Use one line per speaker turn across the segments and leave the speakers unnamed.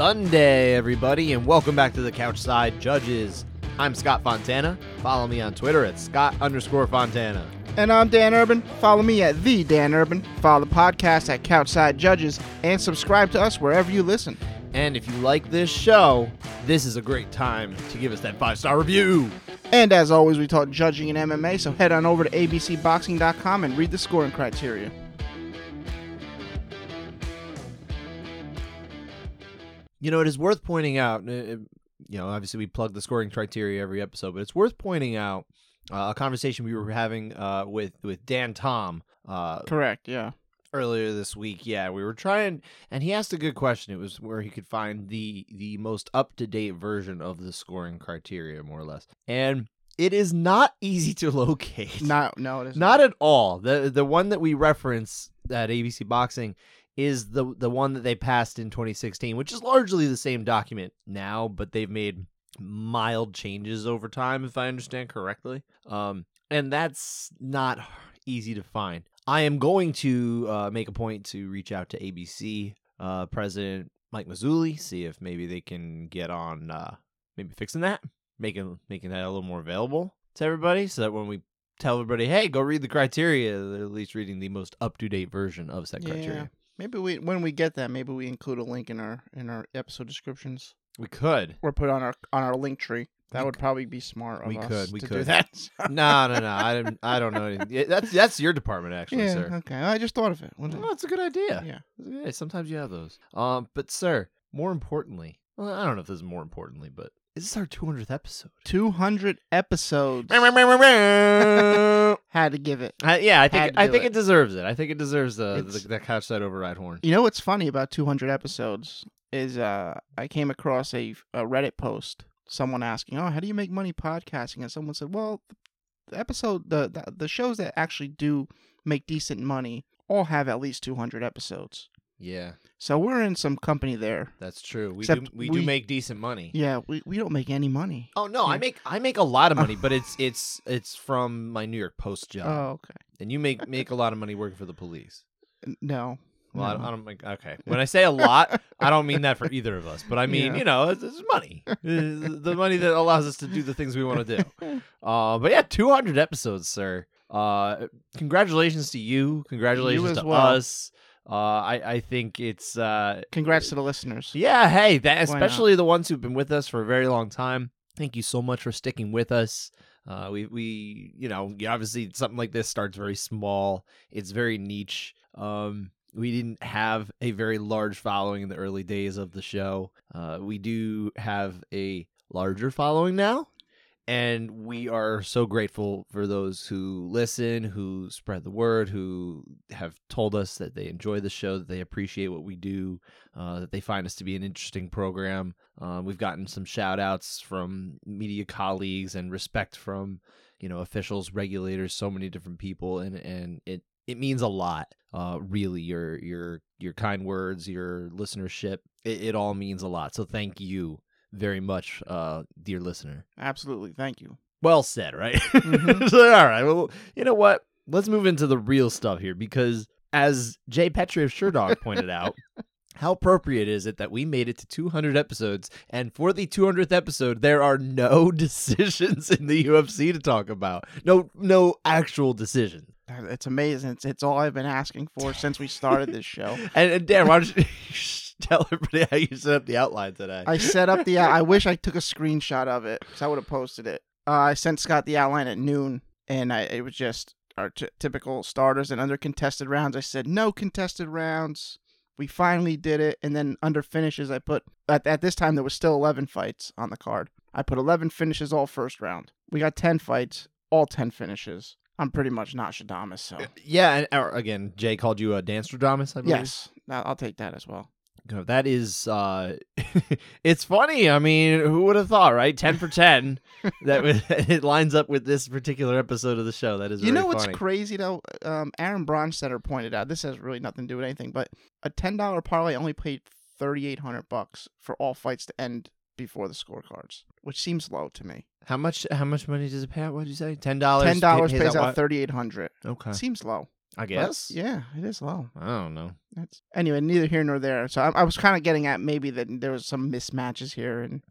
Sunday, everybody, and welcome back to the Couchside Judges. I'm Scott Fontana. Follow me on Twitter at Scott underscore Fontana.
And I'm Dan Urban. Follow me at the Dan Urban. Follow the podcast at Couchside Judges, and subscribe to us wherever you listen.
And if you like this show, this is a great time to give us that five star review.
And as always, we talk judging in MMA, so head on over to abcboxing.com and read the scoring criteria.
You know, it is worth pointing out, uh, uh, you know, obviously we plug the scoring criteria every episode, but it's worth pointing out uh, a conversation we were having uh, with, with Dan Tom uh,
Correct, yeah.
earlier this week. Yeah, we were trying, and he asked a good question. It was where he could find the the most up to date version of the scoring criteria, more or less. And it is not easy to locate.
No, no, it isn't.
Not at all. the The one that we reference at ABC Boxing is the the one that they passed in 2016, which is largely the same document now, but they've made mild changes over time, if I understand correctly. Um, and that's not easy to find. I am going to uh, make a point to reach out to ABC uh, President Mike Mazzulli, see if maybe they can get on uh, maybe fixing that, making making that a little more available to everybody, so that when we tell everybody, hey, go read the criteria, they're at least reading the most up to date version of said
Yeah.
criteria.
Maybe we when we get that, maybe we include a link in our in our episode descriptions
We could.
or put on our on our link tree. That
We
would probably be smart of
we
us
could, we
to do
could.
that.
no, no, no. I don't. I don't know. Anything. That's that's your department, actually,
yeah,
sir.
okay. I just thought of it.
Oh, that's a good idea.
Yeah.
Yeah, sometimes you have those. Um, but sir, more importantly, well, I don't know if this is more importantly, but this is this our 200th episode?
200 episodes.
uh,
Had to give it.
yeah, I think I think
it.
it. deserves it. I think it deserves the
It's-
the, the couch side override horn.
You know what's funny about 200 episodes is uh I came across a, a Reddit post, someone asking, "Oh, how do you make money podcasting?" And someone said, "Well, the episode the the, the shows that actually do make decent money all have at least 200 episodes."
Yeah,
So we're in some company there.
that's true. We
Except
do we,
we-
do make decent money.
Yeah, we, we don't make any money.
Oh no, I make I make a lot of money, but it's it's it's from my New York Post job,
Oh, okay.
and you make make a lot of money working for the police.
No.
Well, I, don't,
no.
I don't make okay. When I say a lot, I don't mean that for either of us, but I mean
Yeah.
you know it's, it's money, It's the money that allows us to do the things we want to do. Uh, but yeah, 200 episodes, sir. Uh, congratulations to you. Congratulations
as
to
well.
us. Uh, I I think it's uh
Congrats to the listeners.
yeah. Hey, that especially the ones who've been with us for a very long time. Thank you so much for sticking with us. Uh, we we you know obviously something like this starts very small. It's very niche. Um, we didn't have a very large following in the early days of the show. Uh, we do have a larger following now, and we are so grateful for those who listen, who spread the word, who have told us that they enjoy the show, that they appreciate what we do, uh, that they find us to be an interesting program. Uh, we've gotten some shout outs from media colleagues and respect from you know officials, regulators, so many different people, and and it it means a lot. Uh, really, your your your kind words, your listenership, it, it all means a lot. So thank you very much, uh, dear listener.
Absolutely. Thank you.
Well said, right?
Mhm.
So, all right. Well, you know what? Let's move into the real stuff here because, as Jay Pettry of Sherdog pointed out, how appropriate is it that we made it to 200 episodes, and for the 200th episode, there are no decisions in the UFC to talk about. No, no actual decision.
It's amazing. It's, it's all I've been asking for since we started this show.
And, and Dan, why don't you tell everybody how you set up the outline today?
I set up the. I wish I took a screenshot of it because I would have posted it. Uh, I sent Scott the outline at noon, and I, it was just our t- typical starters. And under contested rounds, I said no contested rounds. We finally did it. And then under finishes, I put at, at this time there was still eleven fights on the card. I put eleven finishes all first round. We got ten fights, all ten finishes. I'm pretty much Nostradamus, so
yeah, and or, again, Jay called you a dance I believe.
yes, I'll take that as well.
That is uh it's funny i mean who would have thought right 10 for 10 that it lines up with this particular episode of the show that is
You know what's
funny.
crazy though? Um, Aaron Bronsteter pointed out this has really nothing to do with anything, but a ten dollar parlay only paid thirty eight hundred bucks for all fights to end before the scorecards, which seems low to me.
how much how much money does it pay out what did you say $10
Ten dollars
pays
pays out eight hundred.
okay
Seems low.
I
But,
guess.
yeah, it is low.
I don't know.
That's anyway, neither here nor there. So I, I was kind of getting at maybe that there was some mismatches here, and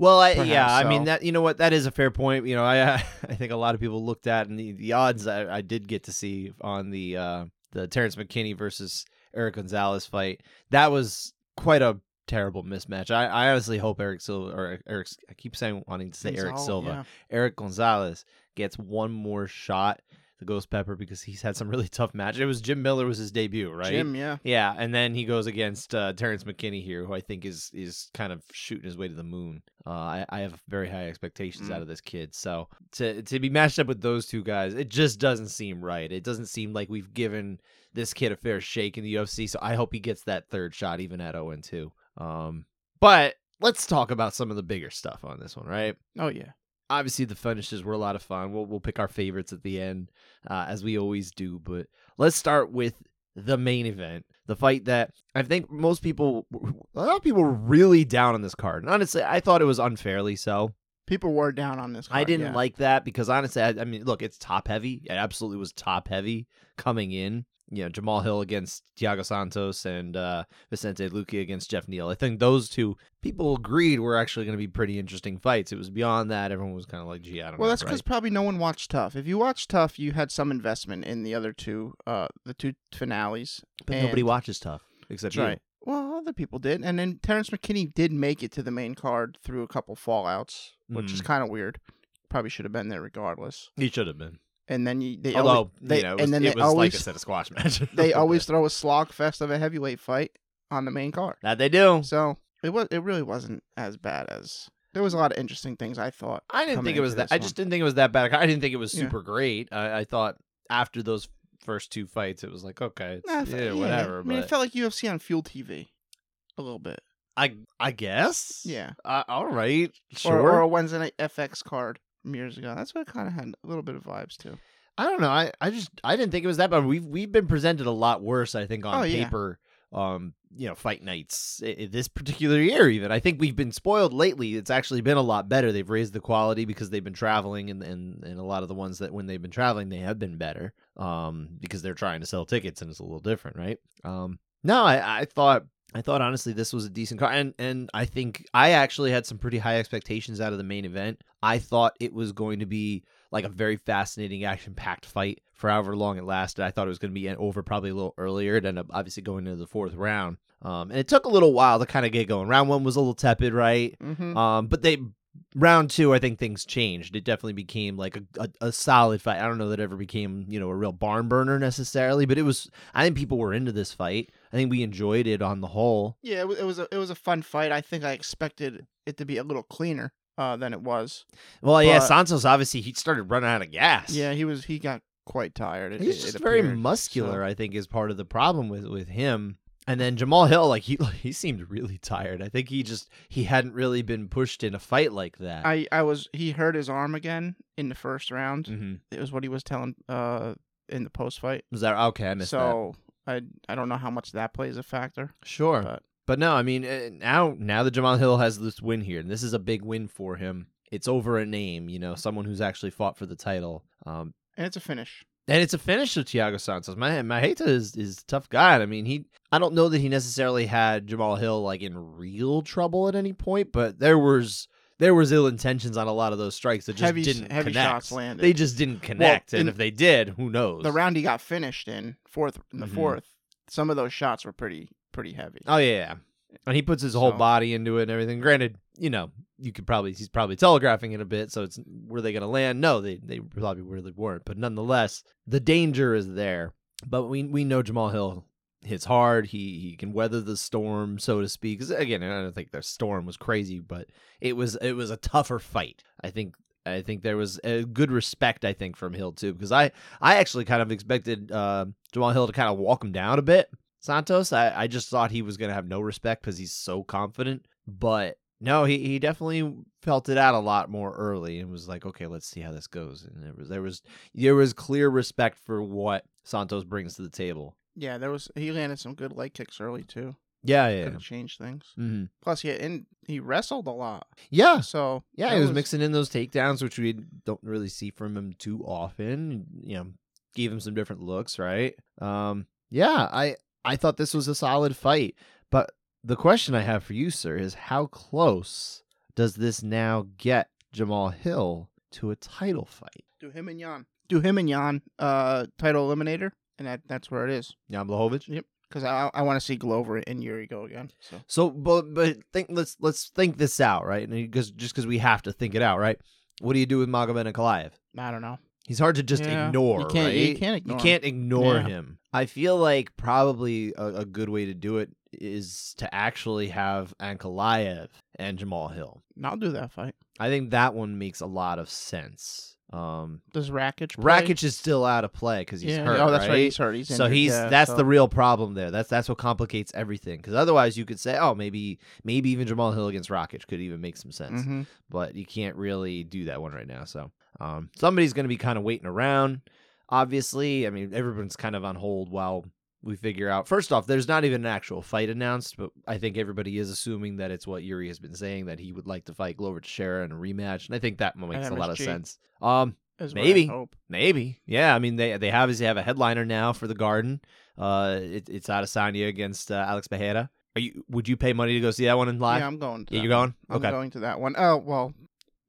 Well, I, yeah,
Perhaps
I mean that you know what that is a fair point. You know, I I think a lot of people looked at and the, the odds I, I did get to see on the uh the Terrance McKinney versus Eric Gonzalez fight. That was quite a terrible mismatch. I, I honestly hope Eric Silva or Eric I keep saying wanting to say Eric Silva.
yeah.
Eric Gonzalez gets one more shot, the Ghost Pepper, because he's had some really tough matches. It was Jim Miller was his debut, right?
Jim, yeah.
Yeah, and then he goes against uh, Terrance McKinney here, who I think is is kind of shooting his way to the moon. Uh, I, I have very high expectations out
Mm.
of this kid. So to to be matched up with those two guys, it just doesn't seem right. It doesn't seem like we've given this kid a fair shake in the UFC. So I hope he gets that third shot, even at 0 2. Um, but let's talk about some of the bigger stuff on this one, right?
Oh yeah.
Obviously the finishes were a lot of fun. We'll we'll pick our favorites at the end, uh, as we always do. But let's start with the main event, the fight that I think most people, a lot of people were really down on this card. And honestly, I thought it was unfairly so.
People were down on this.
I didn't
yeah.
like that because honestly, I, I mean, look, it's top heavy. It absolutely was top heavy coming in. You know, Jamahal Hill against Thiago Santos and uh, Vicente Luque against Geoff Neal. I think those two people agreed were actually going to be pretty interesting fights. It was beyond that. Everyone was kind of like, gee, I don't know.
Well,
know.
that's because
right?
probably no one watched TUF. If you watched TUF, you had some investment in the other two, uh, the two finales.
But nobody watches TUF except
That's
you.
right. Well, other people did, and then Terrance McKinney did make it to the main card through a couple fallouts, which is
Mm.
kind of weird. Probably should have been there regardless.
He should have been.
And then you, they
Although
always, they,
you know, was,
and then
it was like
always
I said, a squash match.
they always throw a slog fest of a heavyweight fight on the main card.
that they do.
So it was it really wasn't as bad as there was a lot of interesting things I thought.
I didn't think it was that. I just didn't think it was that bad. I didn't think it was
Yeah.
super great. I, I thought after those first two fights, it was like okay, it's,
Nah, fe-
yeah, whatever.
I mean,
but
it felt like UFC on Fuel TV, a little bit.
I I guess.
Yeah,
Uh, all right. Sure.
or, or a Wednesday night FX card years ago. That's what kind of had a little bit of vibes too.
I don't know. I, I just I didn't think it was that bad. We've we've been presented a lot worse. I think on
Oh, yeah.
paper. Um, you know, fight nights this particular year. Even I think we've been spoiled lately. It's actually been a lot better. They've raised the quality because they've been traveling, and and and a lot of the ones that when they've been traveling, they have been better. Um, because they're trying to sell tickets, and it's a little different, right? Um, no, I I thought. I thought honestly this was a decent card, and and I think I actually had some pretty high expectations out of the main event. I thought it was going to be like a very fascinating, action packed fight for however long it lasted. I thought it was going to be over probably a little earlier. It ended up obviously going into the fourth round. Um, and it took a little while to kind of get going. Round one was a little tepid, right?
Mm-hmm.
Um, but they round two, I think things changed. It definitely became like a, a, a solid fight. I don't know that it ever became you know a real barn burner necessarily, but it was. I think people were into this fight. I think we enjoyed it on the whole.
Yeah, it was, a it was a fun fight. I think I expected it to be a little cleaner uh, than it was.
Well, yeah,
But-
Santos obviously he started running out of gas.
Yeah, he was he got quite tired. It,
He's
it-
just
it
very
appeared,
muscular.
so-
I think is part of the problem with with him. And then Jamahal Hill, like he he seemed really tired. I think he just he hadn't really been pushed in a fight like that.
I I was he hurt his arm again in the first round.
hmm
It was what he was telling uh in the post fight.
Was that okay? I missed that.
So I I don't know how much that plays a factor.
Sure,
But
but no, I mean uh, now now that Jamahal Hill has this win here, and this is a big win for him. It's over a name, you know, someone who's actually fought for the title. Um,
and it's a finish.
and it's a finish of Thiago Santos. My Marreta is is a tough guy. I mean, he I don't know that he necessarily had Jamahal Hill like in real trouble at any point, but there was there was ill intentions on a lot of those strikes that just
Heavy-
didn't
heavy
connect.
shots landed.
They just didn't connect, and if they did, who knows?
The round he got finished in fourth in the
Mhm.
fourth. Some of those shots were pretty pretty heavy.
Oh yeah. And he puts his whole
So-
body into it and everything. Granted, you know, you could probably he's probably telegraphing it a bit, so it's were they gonna land? No, they they probably really weren't. But nonetheless, the danger is there. But we we know Jamahal Hill hits hard. He he can weather the storm, so to speak. again, I don't think the storm was crazy, but it was it was a tougher fight. I think I think there was a good respect. I think from Hill too, because I I actually kind of expected uh, Jamahal Hill to kind of walk him down a bit. Santos, I, I just thought he was gonna have no respect because he's so confident, but no, he, he definitely felt it out a lot more early and was like, okay, let's see how this goes. And there was there was there was clear respect for what Santos brings to the table.
Yeah, there was he landed some good leg kicks early too.
Yeah, yeah,
Could changed things.
hmm
Plus, he and he wrestled a lot.
yeah.
So
Yeah, he was, mixing in those takedowns, which we don't really see from him too often. You know, gave him some different looks, right? Um, yeah, I I thought this was a solid fight, but the question I have for you, sir, is how close does this now get Jamahal Hill to a title fight?
Do him and Jan. Do him and Jan. Uh, title eliminator, and that that's where it is.
Jan Blachowicz?
Yep. Because I I want to see Glover and Yuri go again. So
So, but but think let's let's think this out, right? Because just because we have to think it out, right? What do you do with Magomed Ankalaev?
I don't know.
He's hard to just
Yeah.
ignore,
You can't-
right?
you can't ignore
You
him.
can't ignore
Yeah.
him. I feel like probably a, a good way to do it is to actually have Ankalaev and Jamahal Hill.
I'll do that fight.
I think that one makes a lot of sense. Um,
Does Rakic? Play?
Rakic is still out of play because he's
yeah.
hurt.
Oh, that's right.
right?
He's hurt. He's
so
injured,
he's
yeah,
that's
so-
the real problem there. That's that's what complicates everything. Because otherwise, you could say, oh, maybe maybe even Jamahal Hill against Rakic could even make some sense.
Mhm.
But you can't really do that one right now. So um, somebody's going to be kind of waiting around. Obviously, I mean everyone's kind of on hold while we figure out. First off, there's not even an actual fight announced, but I think everybody is assuming that it's what Yuri has been saying that he would like to fight Glover Teixeira in a rematch, and I think that makes a lot of sense. Um, Maybe. Maybe, yeah. I mean, they they obviously have a headliner now for the Garden. Uh, it, it's Adesanya against uh, Alex Pereira. Are you? Would you pay money to go see that one in live?
Yeah, I'm going. To
Yeah, you're
one.
going.
I'm going to that one. Oh well,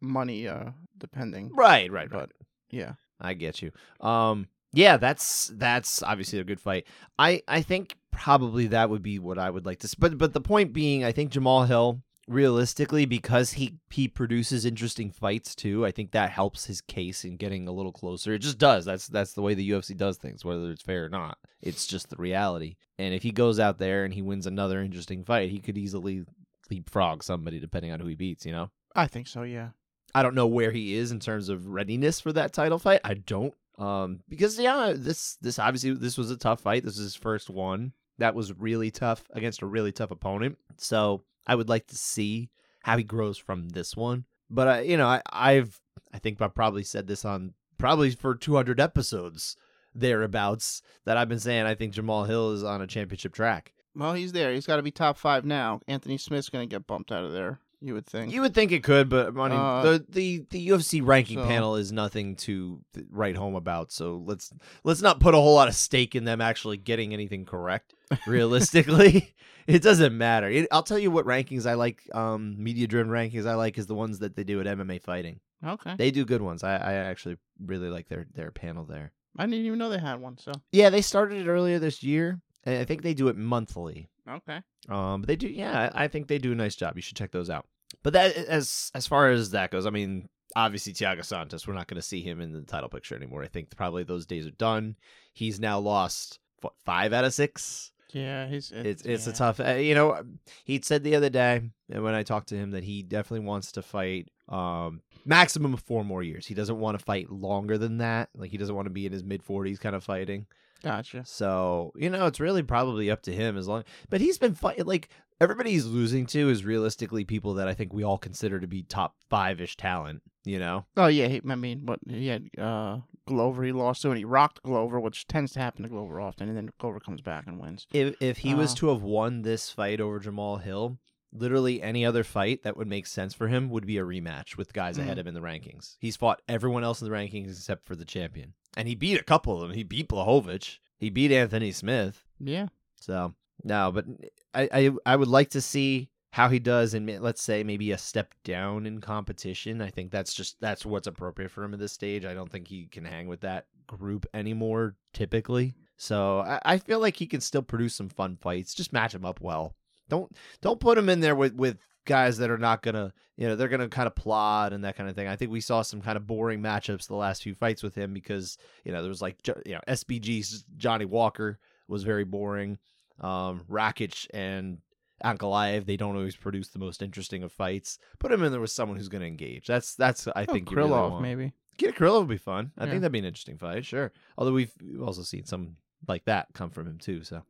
money uh depending.
Right, right, right.
But yeah,
I get you. Um, yeah, that's that's obviously a good fight. I I think probably that would be what I would like to. But but the point being, I think Jamahal Hill, realistically, because he he produces interesting fights too. I think that helps his case in getting a little closer. It just does. That's that's the way the UFC does things, whether it's fair or not. It's just the reality. And if he goes out there and he wins another interesting fight, he could easily leapfrog somebody depending on who he beats. You know.
I think so. Yeah.
I don't know where he is in terms of readiness for that title fight. I don't. Um, because yeah, this this obviously this was a tough fight. This is his first one. That was really tough against a really tough opponent. So I would like to see how he grows from this one. But I, you know, I, I've I think I've probably said this on probably for 200 episodes thereabouts that I've been saying I think Jamahal Hill is on a championship track.
Well, he's there. He's got to be top five now. Anthony Smith's going to get bumped out of there. You would think.
You would think it could, but I mean,
Uh,
the, the the UFC ranking
so-
panel is nothing to write home about. So let's let's not put a whole lot of stake in them actually getting anything correct. Realistically, it doesn't matter. It, I'll tell you what rankings I like. Um, media driven rankings I like is the ones that they do at MMA fighting.
okay.
They do good ones. I, I actually really like their their panel there.
I didn't even know they had one. So
Yeah, they started it earlier this year, I think they do it monthly.
okay.
Um, but they do, yeah, I think they do a nice job. You should check those out. But that, as as far as that goes, I mean, obviously Thiago Santos, we're not going to see him in the title picture anymore. I think probably those days are done. He's now lost what five out of six.
Yeah, he's
It's it's a
yeah.
tough. Uh, you know, he said the other day and when I talked to him that he definitely wants to fight um maximum of four more years. He doesn't want to fight longer than that. Like he doesn't want to be in his mid forties kind of fighting.
Gotcha.
So you know, it's really probably up to him as long. But he's been fighting like everybody he's losing to is realistically people that I think we all consider to be top five ish talent. You know,
Oh yeah, he, I mean, what he had uh, Glover he lost to, and he rocked Glover, which tends to happen to Glover often, and then Glover comes back and wins.
if if he was
Uh.
to have won this fight over Jamahal Hill, literally any other fight that would make sense for him would be a rematch with guys ahead
Mhm.
of him in the rankings. He's fought everyone else in the rankings except for the champion, and he beat a couple of them. He beat Blachowicz. He beat Anthony Smith.
Yeah,
So no, but I, I I would like to see how he does in let's say maybe a step down in competition. I think that's just that's what's appropriate for him at this stage. I don't think he can hang with that group anymore typically. So I, I feel like he can still produce some fun fights. Just match him up well. Don't don't put him in there with with guys that are not gonna you know they're gonna kind of plod and that kind of thing. I think we saw some kind of boring matchups the last few fights with him because you know there was like you know SBG's Johnny Walker was very boring. Um, Rakic and Ankalaev, they don't always produce the most interesting of fights. Put him in there with someone who's going to engage. That's that's I
oh,
think you really
maybe.
Get Krylov would be fun. I
Yeah.
think that'd be an interesting fight. Sure. Although we've, we've also seen some like that come from him too. So,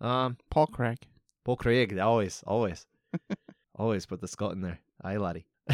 um,
Paul Craig.
Paul Craig, always, always, always put the skull in there. Aye, laddie.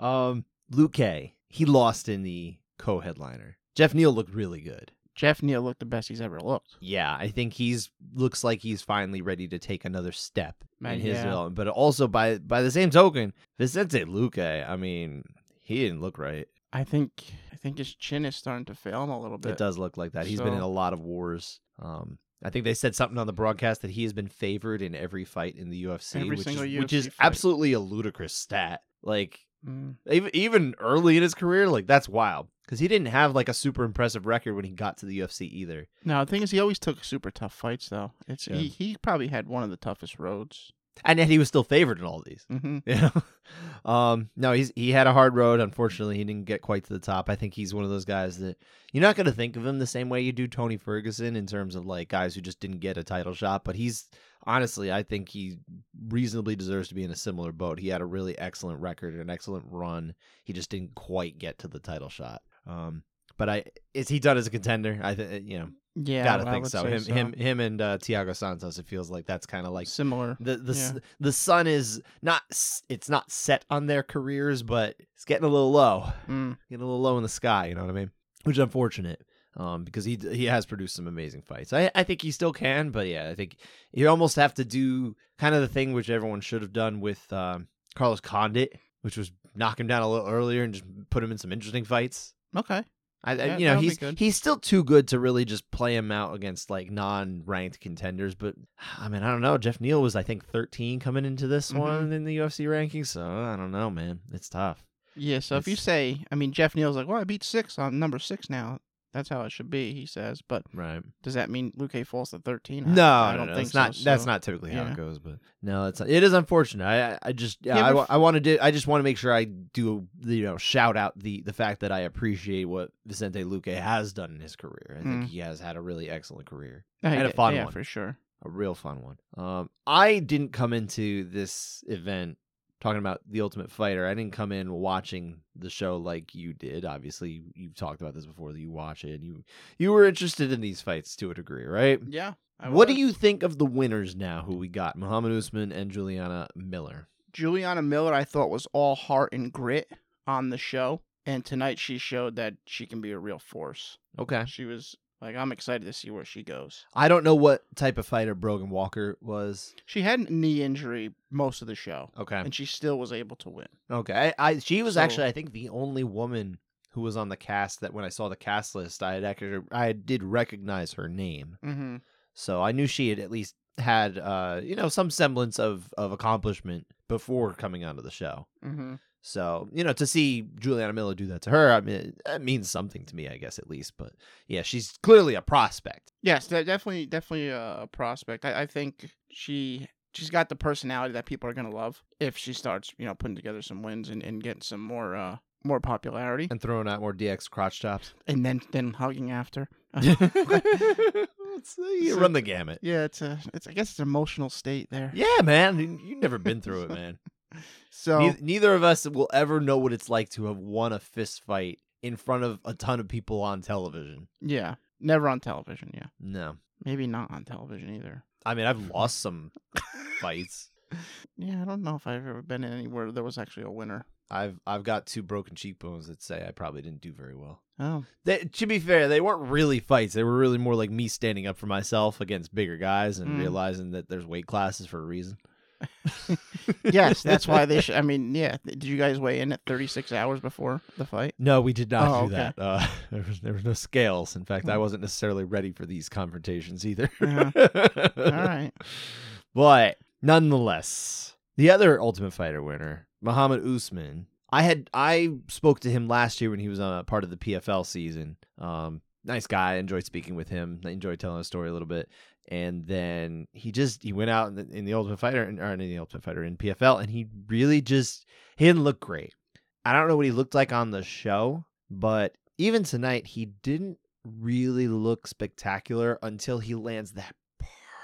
um, Luque he lost in the co-headliner. Geoff Neal looked really good.
Geoff Neal looked the best he's ever looked.
Yeah, I think he's looks like he's finally ready to take another step
Man,
in his
yeah.
development. But also by by the same token, Vicente Luque, I mean, he didn't look right.
I think I think his chin is starting to fail him a little bit.
It does look like that. He's been in a lot of wars. Um, I think they said something on the broadcast that he has been favored in every fight in the UFC,
Every
which is, which is
fight.
absolutely a ludicrous stat. Like
Mm.
even even early in his career, like that's wild because he didn't have like a super impressive record when he got to the UFC either.
No, the thing is, he always took super tough fights, though. It's
Yeah.
he, he probably had one of the toughest roads.
And yet he was still favored in all these.
Mm-hmm.
You know, um, no, he's he had a hard road. Unfortunately, he didn't get quite to the top. I think he's one of those guys that you're not going to think of him the same way you do Tony Ferguson in terms of like guys who just didn't get a title shot. But he's honestly, I think he reasonably deserves to be in a similar boat. He had a really excellent record, an excellent run. He just didn't quite get to the title shot. Um, but I is he done as a contender? I think you know,
Yeah,
gotta
I
think so. Him, him, him, and uh, Thiago Santos. It feels like that's kind of like
similar.
the the
Yeah.
the sun is not it's not set on their careers, but it's getting a little low,
Mm.
getting a little low in the sky. You know what I mean? Which is unfortunate, um, because he he has produced some amazing fights. I I think he still can, but yeah, I think you almost have to do kind of the thing which everyone should have done with um, Carlos Condit, which was knock him down a little earlier and just put him in some interesting fights.
Okay.
I,
Yeah,
you know
that would be
he's he's still too good to really just play him out against like non-ranked contenders. But I mean, I don't know. Geoff Neal was I think 13 coming into this
Mhm.
one in the UFC rankings, so I don't know, man. It's tough.
Yeah, so if you say, I mean, Geoff Neal's like, well, I beat six. I'm number six now. That's how it should be, he says. But
Right?
does that mean Luque falls to 13? I-
No,
I don't
no.
think
It's not.
so,
That's not typically how it goes. But no, it's it is unfortunate. I I- just yeah,
Yeah,
I,
but
wa-
f-
I want to do. I just want to make sure I do you know shout out the the fact that I appreciate what Vicente Luque has done in his career. I think
Mm.
he has had a really excellent career.
I
and a fun
yeah,
one.
for sure.
a real fun one. Um, I didn't come into this event talking about the Ultimate Fighter. I didn't come in watching the show like you did. Obviously, you've talked about this before. That you watch it. You you were interested in these fights to a degree, right?
Yeah.
What do you think of the winners now? Who we got? Mohammed Usman and Juliana Miller.
Juliana Miller, I thought was all heart and grit on the show, and tonight she showed that she can be a real force.
Okay.
She was like, I'm excited to see where she goes.
I don't know what type of fighter Brogan Walker was.
She had a knee injury most of the show,
Okay.
and she still was able to win.
Okay. I, I she was
So-
actually I think the only woman who was on the cast that when I saw the cast list I had actually I did recognize her name.
Mm-hmm.
So I knew she had at least had uh you know some semblance of of accomplishment before coming onto the show.
Mm-hmm.
So, you know, to see Juliana Miller do that to her, I mean, that means something to me, I guess, at least. But yeah, she's clearly a prospect.
Yes, definitely, definitely a, prospect. I, I think she she's got the personality that people are gonna love if she starts, you know, putting together some wins and, and getting some more uh more popularity,
And throwing out more DX crotch chops.
and then then hugging after.
It's, you
So-
run the gamut.
yeah, it's a it's I guess it's an emotional state there.
Yeah, man. You've never been through it, man.
So
neither, neither of us will ever know what it's like to have won a fist fight in front of a ton of people on television.
yeah, never on television. Yeah,
No.
maybe not on television either.
I mean, I've lost some fights.
Yeah, I don't know if I've ever been anywhere there was actually a winner.
I've I've got two broken cheekbones that say I probably didn't do very well.
Oh,
They, to be fair, they weren't really fights. They were really more like me standing up for myself against bigger guys and
Mm.
realizing that there's weight classes for a reason.
yes, that's why they. Sh- I mean, yeah. Did you guys weigh in at 36 hours before the fight?
No, we did not
Oh,
do
okay.
that. Uh, there was there was no scales. In fact, I
Hmm.
wasn't necessarily ready for these confrontations either.
Uh-huh. All right.
But nonetheless, the other Ultimate Fighter winner, Mohammed Usman, I had I spoke to him last year when he was on a part of the PFL season. Um, nice guy. I enjoyed speaking with him. I enjoyed telling his story a little bit. And then he just he went out in the, in the Ultimate Fighter or in the Ultimate Fighter in PFL, and he really just he didn't look great. I don't know what he looked like on the show, but even tonight he didn't really look spectacular until he lands that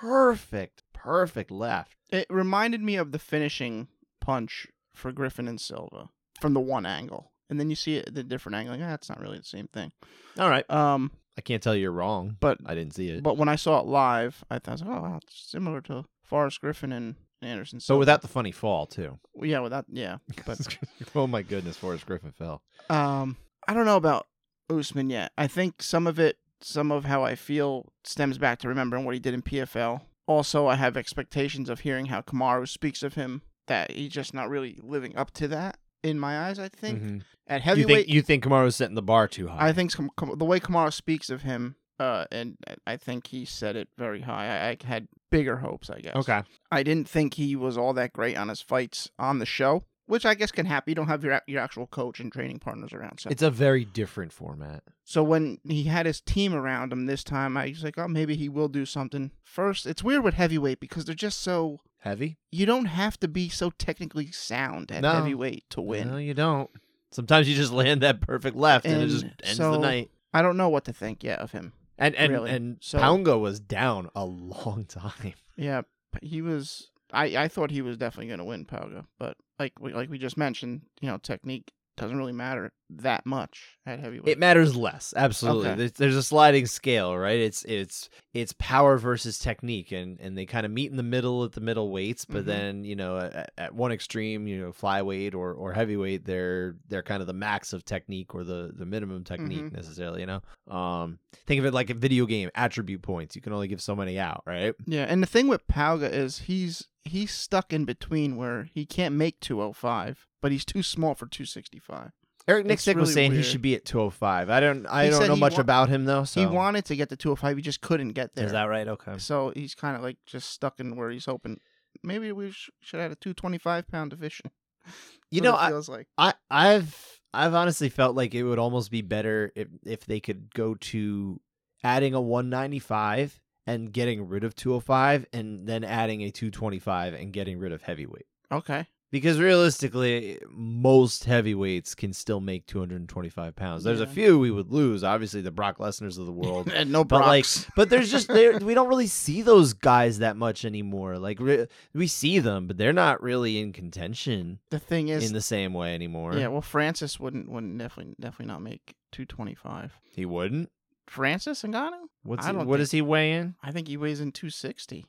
perfect, perfect left.
It reminded me of the finishing punch for Griffin and Silva from the one angle, and then you see it at the different angle. Like, ah, it's not really the same thing.
All right.
Um,
I can't tell you you're wrong,
but
I didn't see it.
but when I saw it live, I thought, oh, wow, it's similar to Forrest Griffin and Anderson.
so without the funny fall too.
yeah, without yeah, but
oh my goodness, Forrest Griffin fell.
Um, I don't know about Usman yet. I think some of it, some of how I feel, stems back to remembering what he did in PFL. Also, I have expectations of hearing how Kamaru speaks of him that he's just not really living up to that. In my eyes. I think
Mhm.
at
You think you think Kamaru's setting the bar too high?
I think the way Kamaru speaks of him, uh, and I think he set it very high. I, I had bigger hopes, I guess.
okay.
I didn't think he was all that great on his fights on the show, which I guess can happen. You don't have your your actual coach and training partners around. So,
It's a very different format.
so when he had his team around him this time, I was like, oh, maybe he will do something. First, it's weird with heavyweight because they're just so.
Heavy?
You don't have to be so technically sound at
No.
heavyweight to win.
No, you don't. Sometimes you just land that perfect left and, it just ends
so-
the night.
I don't know what to think yet of him.
And and
really.
and
So-
Pauga was down a long time.
Yeah, p- he was. I, I thought he was definitely going to win Pauga, but like we, like we just mentioned, you know, technique doesn't really matter that much at heavyweight.
It matters less, absolutely.
Okay.
There's, there's a sliding scale, right? It's it's it's power versus technique, and and they kind of meet in the middle at the middle weights. But
Mhm.
then you know, at, at one extreme, you know, flyweight or or heavyweight, they're they're kind of the max of technique or the the minimum technique
Mhm.
necessarily. You know, um, think of it like a video game attribute points. You can only give so many out, right?
yeah, and the thing with Pauga is he's he's stuck in between where he can't make 205, but he's too small for 265.
Eric Nicksick was
really
saying he should be at 205. I don't I
He
don't know much
wa-
about him though. So
He wanted to get to 205, he just couldn't get there.
is that right? Okay.
So he's kind of like just stuck in where he's hoping. Maybe we sh- should add a 225 pound division.
You know,
it
I,
feels like.
I I've I've honestly felt like it would almost be better if if they could go to adding a 195 and getting rid of 205 and then adding a 225 and getting rid of heavyweight.
Okay.
Because realistically, most heavyweights can still make 225 pounds. There's a few we would lose, obviously the Brock Lesnar's of the world.
and no
But like, but there's just we don't really see those guys that much anymore. Like re- we see them, but they're not really in contention
the thing is,
in the same way anymore.
yeah. Well, Francis wouldn't wouldn't definitely definitely not make 225.
he wouldn't.
Francis Ngannou?
What's he, what
think-
does he weigh in?
I think he weighs in 260.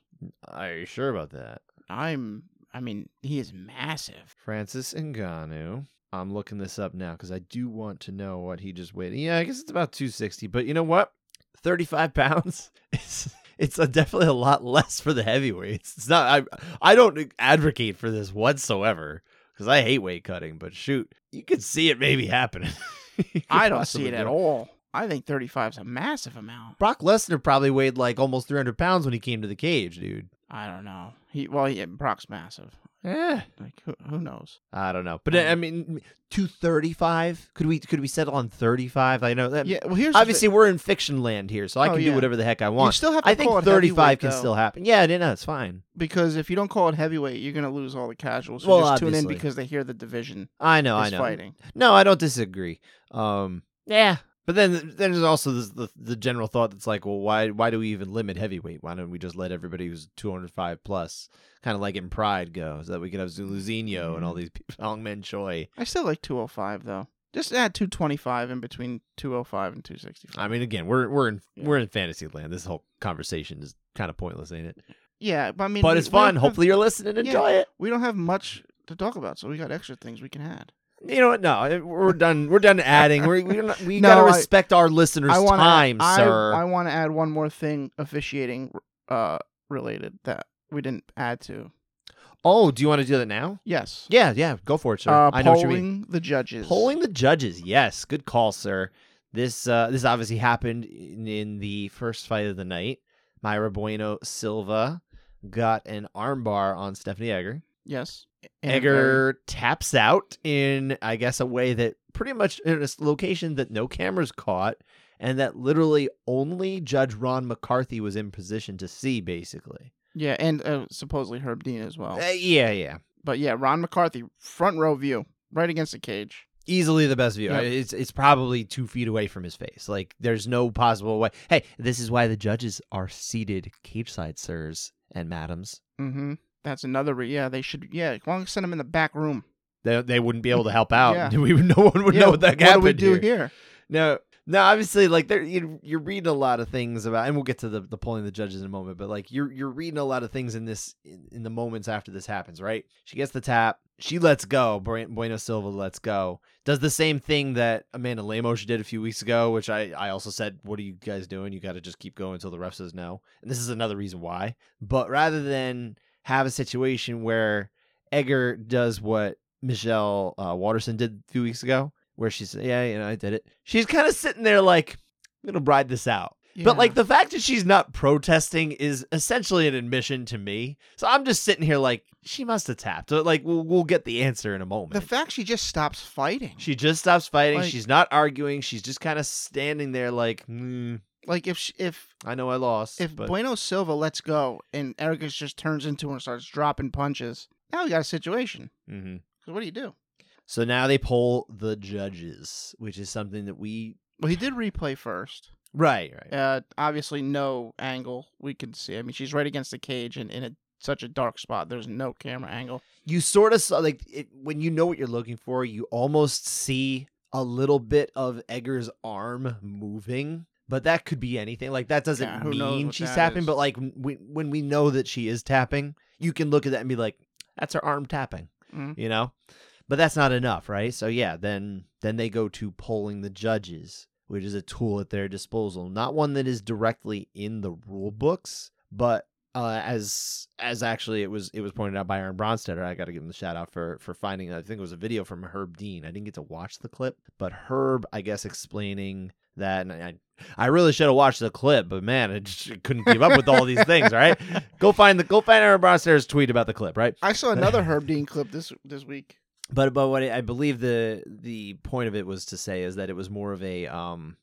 Are you sure about that?
I'm. I mean, he is massive.
Francis Ngannou. I'm looking this up now because I do want to know what he just weighed. Yeah, I guess it's about 260. But you know what? 35 pounds. It's it's a, definitely a lot less for the heavyweights. It's not. I I don't advocate for this whatsoever because I hate weight cutting. But shoot, you could see it maybe happening.
I don't see it at all. I think 35 is a massive amount.
Brock Lesnar probably weighed like almost 300 pounds when he came to the cage, dude.
I don't know. He well, yeah, Brock's massive.
Yeah.
Like who, who knows?
I don't know, but
Um,
I mean, two thirty-five. Could we could we settle on thirty-five? I know that.
Yeah. Well, here's the
obviously we're in fiction land here, so I
Oh,
can do whatever the heck I
thing. you
want.
still have to
I think
it
thirty-five can
though,
still happen. Yeah, no, it's fine.
because if you don't call it heavyweight, you're gonna lose all the casuals who
Well,
just tune in because they hear the division
I know, I know.
fighting.
No, I don't disagree. Um, yeah, but then then there's also this, the the general thought that's like, well, why why do we even limit heavyweight? Why don't we just let everybody who's two hundred five plus, kind of like in Pride, go, so that we could have Zuluzinho and all
Mm-hmm.
these people, Hong Man Choi.
I still like 205 though. Just add 225 in between 205 and 265.
I mean, again, we're we're in
Yeah.
we're in fantasy land. This whole conversation is kind of pointless, ain't it?
yeah, but I mean,
but
we-
it's fun.
have-
Hopefully, you're listening and
Yeah.
enjoy it.
we don't have much to talk about, so we got extra things we can add.
You know what? No, we're done. We're done adding. We're, we're not, we
No,
gotta
I-
respect our listeners'
I want
time,
I,
sir.
I want to add one more thing officiating uh related that we didn't add to.
oh, do you want to do that now?
Yes.
Yeah, yeah. Go for it, sir.
Uh,
I know what you mean.
the judges.
Polling the judges. Yes, good call, sir. This uh, this obviously happened in, in the first fight of the night. Mayra Bueno Silva got an armbar on Stephanie Egger.
Yes. In a very-
Egger taps out in, I guess, a way that pretty much in a location that no cameras caught, and that literally only Judge Ron McCarthy was in position to see, basically.
Yeah, and uh, supposedly Herb Dean as well.
Uh, yeah, yeah.
But yeah, Ron McCarthy, front row view, right against the cage.
Easily the best view.
Yeah.
It's it's probably two feet away from his face. Like there's no possible way. Hey, this is why the judges are seated cage side, sirs and madams.
Mm-hmm. That's another. Re- yeah, they should. Yeah, why don't send him in the back room?
They they wouldn't be able to help out.
Yeah.
We no one would
yeah,
know what that
what do we do
here.
here?
No, no. Obviously, like there, you, you're reading a lot of things about, and we'll get to the the polling the judges in a moment. But like you're you're reading a lot of things in this in, in the moments after this happens, right? She gets the tap, she lets go. Bueno Silva lets go. Does the same thing that Amanda Lemos did a few weeks ago, which I I also said, what are you guys doing? You got to just keep going until the ref says no. And this is another reason why. But rather than have a situation where Egger does what Michelle uh, Waterson did a few weeks ago, where she said, "Yeah, you know, I did it." She's kind of sitting there like, "I'm gonna ride this out." But like the fact that she's not protesting is essentially an admission to me. So I'm just sitting here like she must have tapped. Like we'll we'll get the answer in a moment.
the fact she just stops fighting.
she just stops fighting.
Like-
she's not arguing. She's just kind of standing there like, mm,
like if she, if
I know I lost.
if
but
Bueno Silva lets go and Erica just turns into her and starts dropping punches, now we got a situation.
Mhm.
'Cause what do you do?
So now they poll the judges, which is something that we
Well, he did replay first.
right right.
Uh, obviously no angle we can see. I mean, she's right against the cage and in a, such a dark spot. There's no camera angle.
you sort of saw like it, when you know what you're looking for, you almost see a little bit of Egger's arm moving, but that could be anything. Like that doesn't
Yeah,
mean she's tapping,
is.
but like when when we know that she is tapping, you can look at that and be like, that's her arm tapping,
Mhm.
you know. But that's not enough, right? So yeah, then then they go to polling the judges, which is a tool at their disposal, not one that is directly in the rule books, but uh, as as actually it was it was pointed out by Aaron Bronsteter. I got to give him the shout out for for finding. I think it was a video from Herb Dean. I didn't get to watch the clip, but Herb, I guess, explaining that. And I I really should have watched the clip, but man, I just couldn't keep up with all these things. Right? Go find the go find Aaron Bronsteter's tweet about the clip. Right?
I saw another Herb Dean clip this this week.
But but what I I believe the the point of it was to say is that it was more of a um.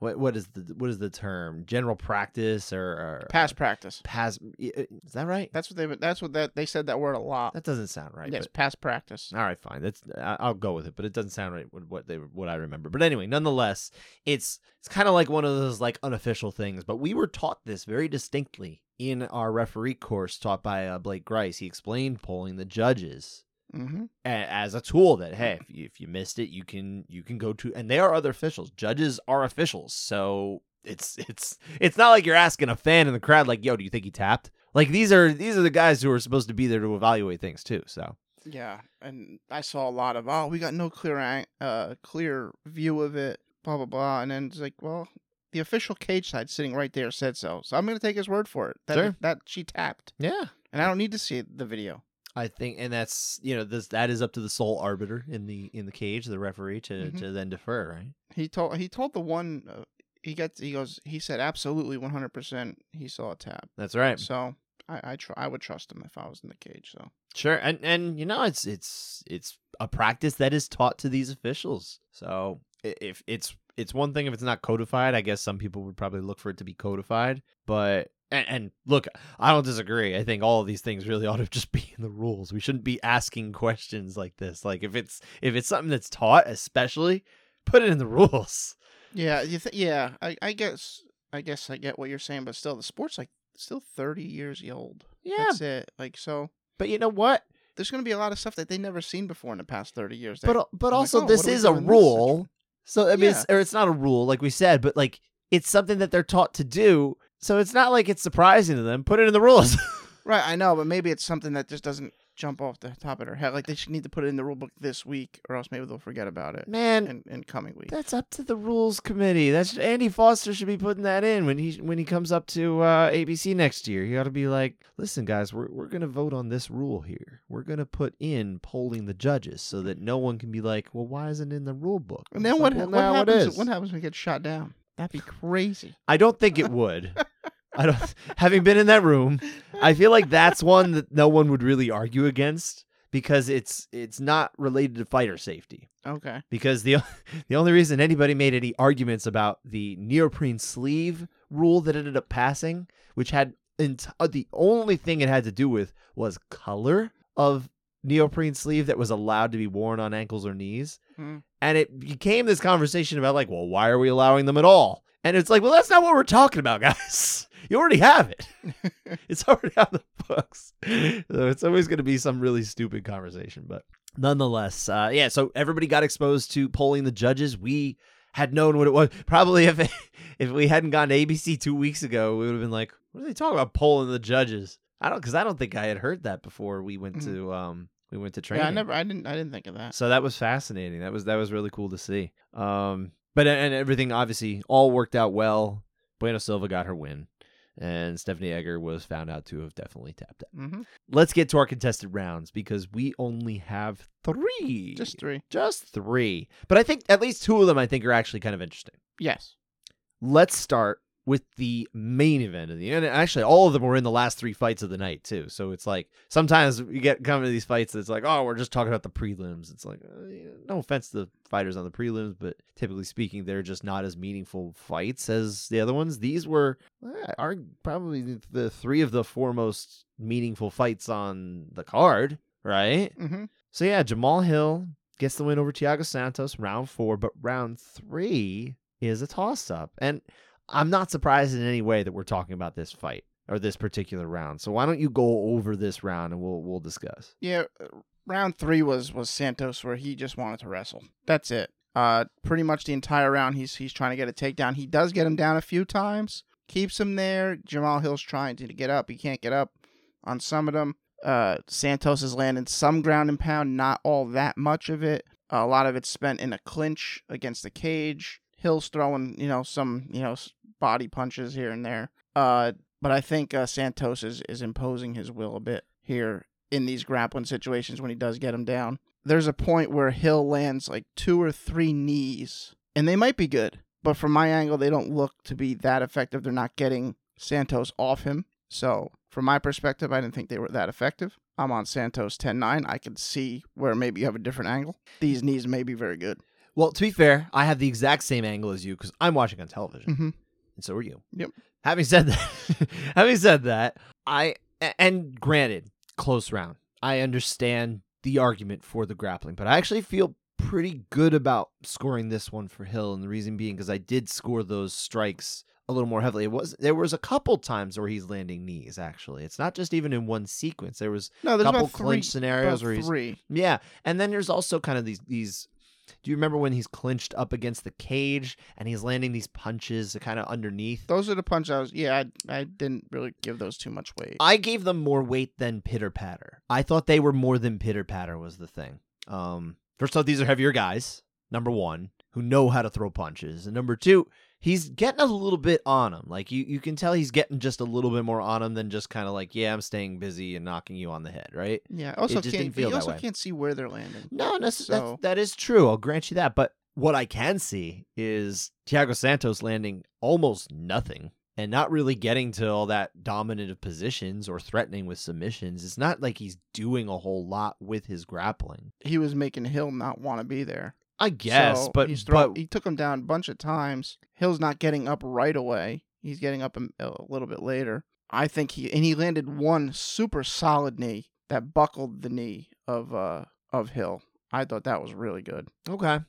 What what is the what is the term? General practice or, or
Past practice.
Past is that right?
That's what they. That's what that they said that word a lot.
That doesn't sound right.
yes,
but-
past practice.
all right, fine. That's I'll go with it, but it doesn't sound right what they what I remember. But anyway, nonetheless, it's it's kind of like one of those like unofficial things. But we were taught this very distinctly in our referee course taught by uh, Blake Grice. He explained polling the judges
Mm-hmm.
as a tool that hey, if you, if you missed it, you can you can go to and they are other officials. Judges are officials, so it's it's it's not like you're asking a fan in the crowd like, "Yo, do you think he tapped?" Like these are these are the guys who are supposed to be there to evaluate things too. So
Yeah, and I saw a lot of oh, we got no clear uh clear view of it, blah blah blah, and then it's like, well, the official cage side sitting right there said so, so I'm gonna take his word for it that
Sure.
that she tapped,
yeah,
and I don't need to see the video.
I think, and that's you know this that is up to the sole arbiter in the in the cage, the referee, to
Mhm.
to then defer, right?
He told he told the one uh, he gets he goes he said absolutely 100 percent he saw a tap,
That's right.
so I I tr- I would trust him if I was in the cage. So
Sure, and and you know it's it's it's a practice that is taught to these officials. So if it's it's one thing if it's not codified, I guess some people would probably look for it to be codified. But and, and look, I don't disagree. I think all of these things really ought to just be in the rules. We shouldn't be asking questions like this. Like if it's if it's something that's taught, especially put it in the rules.
yeah, you th- yeah, I I guess I guess I get what you're saying, but still the sport's like still 30 years old.
Yeah,
That's it. Like so.
but you know what?
there's going to be a lot of stuff that they never seen before in the past 30 years.
But
that-
but
I'm like,
also
oh,
this is a rule. So I mean, it's, or it's not a rule, like we said, but like it's something that they're taught to do. So it's not like it's surprising to them. Put it in the rules.
right, I know, but maybe it's something that just doesn't jump off the top of their head. Like they should need to put it in the rule book this week, or else maybe they'll forget about it
Man,
in, in coming week.
that's up to the rules committee. That's Andy Foster should be putting that in when he when he comes up to uh, ABC next year. He ought to be like, listen, guys, we're we're gonna vote on this rule here. We're gonna put in polling the judges so that no one can be like, well, why isn't it in the rule book?
And
It's
then
like,
what,
well,
what happens? What happens when we get shot down? That'd be crazy.
I don't think it would. I don't. Having been in that room, I feel like that's one that no one would really argue against because it's it's not related to fighter safety.
Okay.
Because the the only reason anybody made any arguments about the neoprene sleeve rule that ended up passing, which had ent- uh, the only thing it had to do with was color of neoprene sleeve that was allowed to be worn on ankles or knees.
Hmm.
And it became this conversation about like, well, why are we allowing them at all? And it's like, well, that's not what we're talking about, guys. You already have it. it's already on the books. So it's always going to be some really stupid conversation, but nonetheless, uh, yeah. So everybody got exposed to polling the judges. We had known what it was. Probably if if we hadn't gone to ABC two weeks ago, we would have been like, "What are they talking about polling the judges?" I don't because I don't think I had heard that before we went
Mhm.
to um we went to training.
Yeah, I never. I didn't. I didn't think of that.
So that was fascinating. That was that was really cool to see. Um, but and everything obviously all worked out well. Bueno Silva got her win. and Stephanie Egger was found out to have definitely tapped out.
Mm-hmm.
Let's get to our contested rounds because we only have three.
Just three.
just three. But I think at least two of them I think are actually kind of interesting.
Yes.
Let's start with the main event of the and actually all of them were in the last three fights of the night too. So it's like sometimes you get come to these fights it's like, oh, we're just talking about the prelims. It's like uh, no offense to the fighters on the prelims, but typically speaking, they're just not as meaningful fights as the other ones. These were eh, are probably the- the three of the four most meaningful fights on the card, right?
Mm-hmm.
So yeah, Jamahal Hill gets the win over Thiago Santos round four, but round three is a toss up. And I'm not surprised in any way that we're talking about this fight or this particular round. So why don't you go over this round and we'll we'll discuss.
Yeah. uh, Round three was was Santos where he just wanted to wrestle. That's it. Uh, pretty much the entire round he's he's trying to get a takedown. He does get him down a few times, keeps him there. Jamahal Hill's trying to get up. He can't get up on some of them. Uh, Santos is landing some ground and pound, not all that much of it. a lot of it's spent in a clinch against the cage. Hill's throwing, you know, some, you know, body punches here and there. Uh, but I think uh, Santos is, is imposing his will a bit here in these grappling situations when he does get him down. There's a point where Hill lands like two or three knees, and they might be good, but from my angle, they don't look to be that effective. They're not getting Santos off him. So, from my perspective, I didn't think they were that effective. I'm on Santos 10 9. I could see where maybe you have a different angle. These knees may be very good.
Well, to be fair, I have the exact same angle as you because I'm watching on television.
Mm-hmm.
and so are you.
Yep.
Having said that, having said that, I and granted, close round. I understand the argument for the grappling, but I actually feel pretty good about scoring this one for Hill, and the reason being because I did score those strikes a little more heavily. It was there was a couple times where he's landing knees. Actually, it's not just even in one sequence. There was
No,
a couple
about three,
clinch scenarios where he's
three.
yeah, and then there's also kind of these these. Do you remember when he's clinched up against the cage and he's landing these punches kind of underneath?
Those are the punch I was. Yeah, I, I didn't really give those too much weight.
I gave them more weight than pitter patter. I thought they were more than pitter patter was the thing. Um, first off, these are heavier guys. Number one, who know how to throw punches, and number two, he's getting a little bit on him. Like you, you can tell he's getting just a little bit more on him than just kind of like, yeah, I'm staying busy and knocking you on the head, right?
yeah. Also,
just
can't, you also
way.
can't see where they're landing.
No, that's,
So-
that's that is true. I'll grant you that. But what I can see is Thiago Santos landing almost nothing and not really getting to all that dominant of positions or threatening with submissions. It's not like he's doing a whole lot with his grappling.
He was making Hill not want to be there.
I guess,
So
but
he's throw,
but
he took him down a bunch of times. Hill's not getting up right away. He's getting up a, a little bit later. I think he and he landed one super solid knee that buckled the knee of uh of Hill. I thought that was really good.
okay.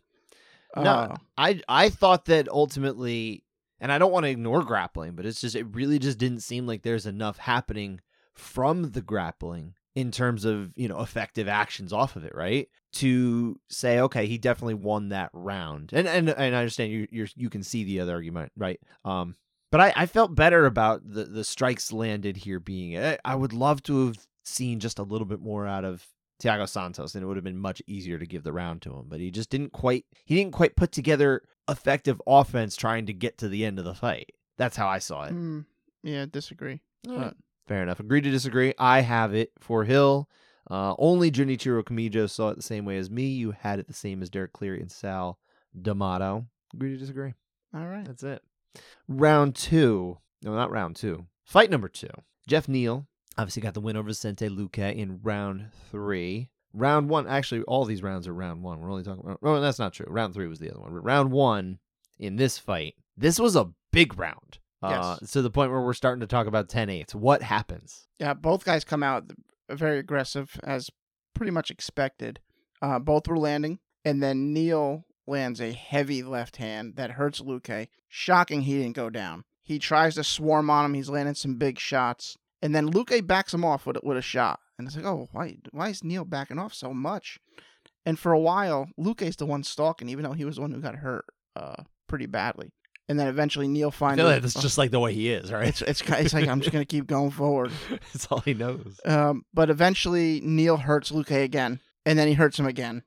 No,
Uh,
I I thought that ultimately, and I don't want to ignore grappling, but it's just it really just didn't seem like there's enough happening from the grappling in terms of you know effective actions off of it, right? To say, okay, he definitely won that round, and and and I understand you you you can see the other argument, right? Um, but I I felt better about the the strikes landed here being. I, I would love to have seen just a little bit more out of Thiago Santos, and it would have been much easier to give the round to him. But he just didn't quite he didn't quite put together effective offense trying to get to the end of the fight. That's how I saw it.
hmm, yeah, disagree.
Alright. Fair enough. Agree to disagree. I have it for Hill. Uh, only Junichiro Kamijo saw it the same way as me. You had it the same as Derek Cleary and Sal D'Amato. Agree to disagree.
All right.
That's it. Round two. No, not round two. Fight number two. Geoff Neal obviously got the win over Vicente Luque in round three. Round one, actually, all these rounds are round one. We're only talking about. Oh, that's not true. Round three was the other one. But round one in this fight, this was a big round. Uh,
Yes.
to the point where we're starting to talk about 10 8. What happens?
Yeah, both guys come out very aggressive, as pretty much expected. Uh, both were landing, and then Neal lands a heavy left hand that hurts Luque. Shocking he didn't go down. He tries to swarm on him. He's landing some big shots, and then Luque backs him off with a- with a shot. And it's like, oh, why why is Neal backing off so much? And for a while, Luque's the one stalking, even though he was the one who got hurt uh, pretty badly. And then eventually Neal
I
finds.
feel like that's just like the way he is, right?
it's it's it's like I'm just gonna keep going forward.
That's all he knows.
Um, but eventually Neal hurts Luque again, and then he hurts him again,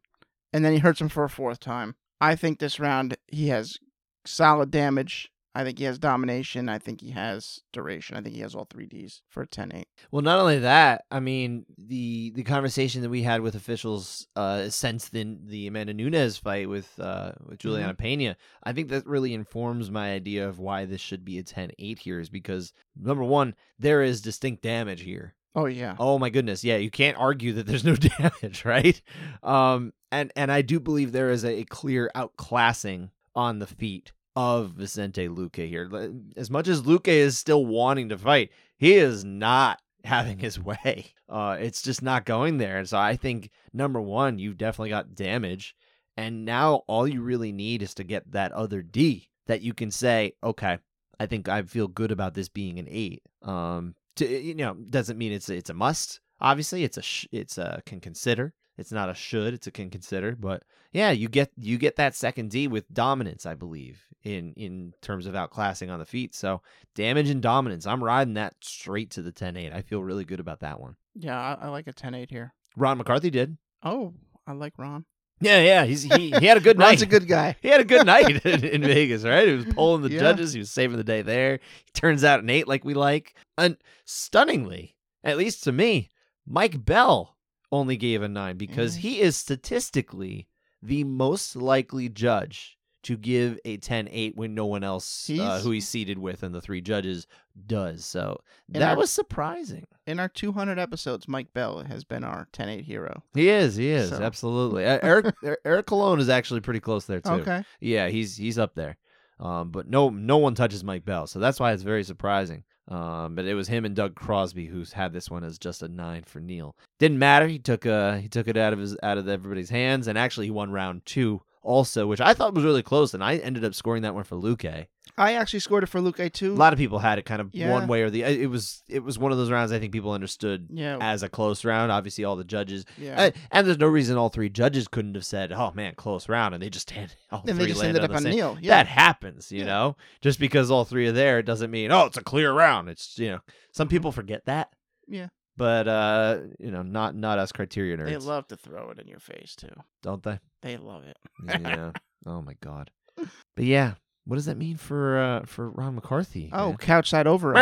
and then he hurts him for a fourth time. I think this round he has solid damage. I think he has domination. I think he has duration. I think he has all three Ds for a 10-8.
Well, not only that, I mean the the conversation that we had with officials uh, since the the Amanda Nunes fight with uh, with Juliana Pena, I think that really informs my idea of why this should be a 10-8 here. Is because number one, there is distinct damage here.
Oh yeah.
Oh my goodness, yeah, you can't argue that there's no damage, right? Um, and and I do believe there is a, clear outclassing on the feet of Vicente Luque here. As much as Luque is still wanting to fight, he is not having his way. Uh, it's just not going there. And so I think number one, you've definitely got damage, and now all you really need is to get that other D that you can say, okay, I think I feel good about this being an eight. Um, to you know, doesn't mean it's it's a must. Obviously, it's a sh- it's a can consider. It's not a should. It's a can consider. But yeah, you get you get that second D with dominance, I believe, in in terms of outclassing on the feet. So damage and dominance. I'm riding that straight to the 10-8. I feel really good about that one.
Yeah, I, I like a 10-8 here.
Ron McCarthy did.
Oh, I like Ron.
Yeah, yeah, he's he, he had a good night.
Ron's a good guy.
He had a good night in, in Vegas, right? He was polling the
Yeah.
judges. He was saving the day there. He turns out an eight like we like. And stunningly, at least to me, Mike Bell only gave a nine because
Mhm.
he is statistically the most likely judge to give a 10-8 when no one else uh, who he's seated with and the three judges does. So
And
that
our-
was surprising.
In our 200 episodes, Mike Bell has been our 10-8 hero.
He is, he is,
So-
absolutely. Eric Eric Colon is actually pretty close there too.
Okay.
Yeah, he's he's up there. Um, but no no one touches Mike Bell, so that's why it's very surprising. Um, but it was him and Doug Crosby who's had this one as just a nine for Neal. Didn't matter. He took uh he took it out of his out of everybody's hands, and actually he won round two also, which I thought was really close, and I ended up scoring that one for Luque.
I actually scored it for
Luque
too.
A lot of people had it kind of
Yeah.
one way or the. It was it was one of those rounds I think people understood
Yeah.
as a close round. Obviously, all the judges
yeah.
and, and there's no reason all three judges couldn't have said, "Oh man, close round," and they just had all
and
three
they just
landed
ended up
on
on
the same.
Neal. Yeah.
That happens, you
Yeah.
know. Just because all three are there, it doesn't mean oh, it's a clear round. It's you know, some people forget that.
Yeah.
But uh, you know, not not us criteria nerds,
They love to throw it in your face too.
don't they?
They love it.
Yeah. oh my god. But yeah, what does that mean for uh for Ron McCarthy?
Oh,
man?
couch side over.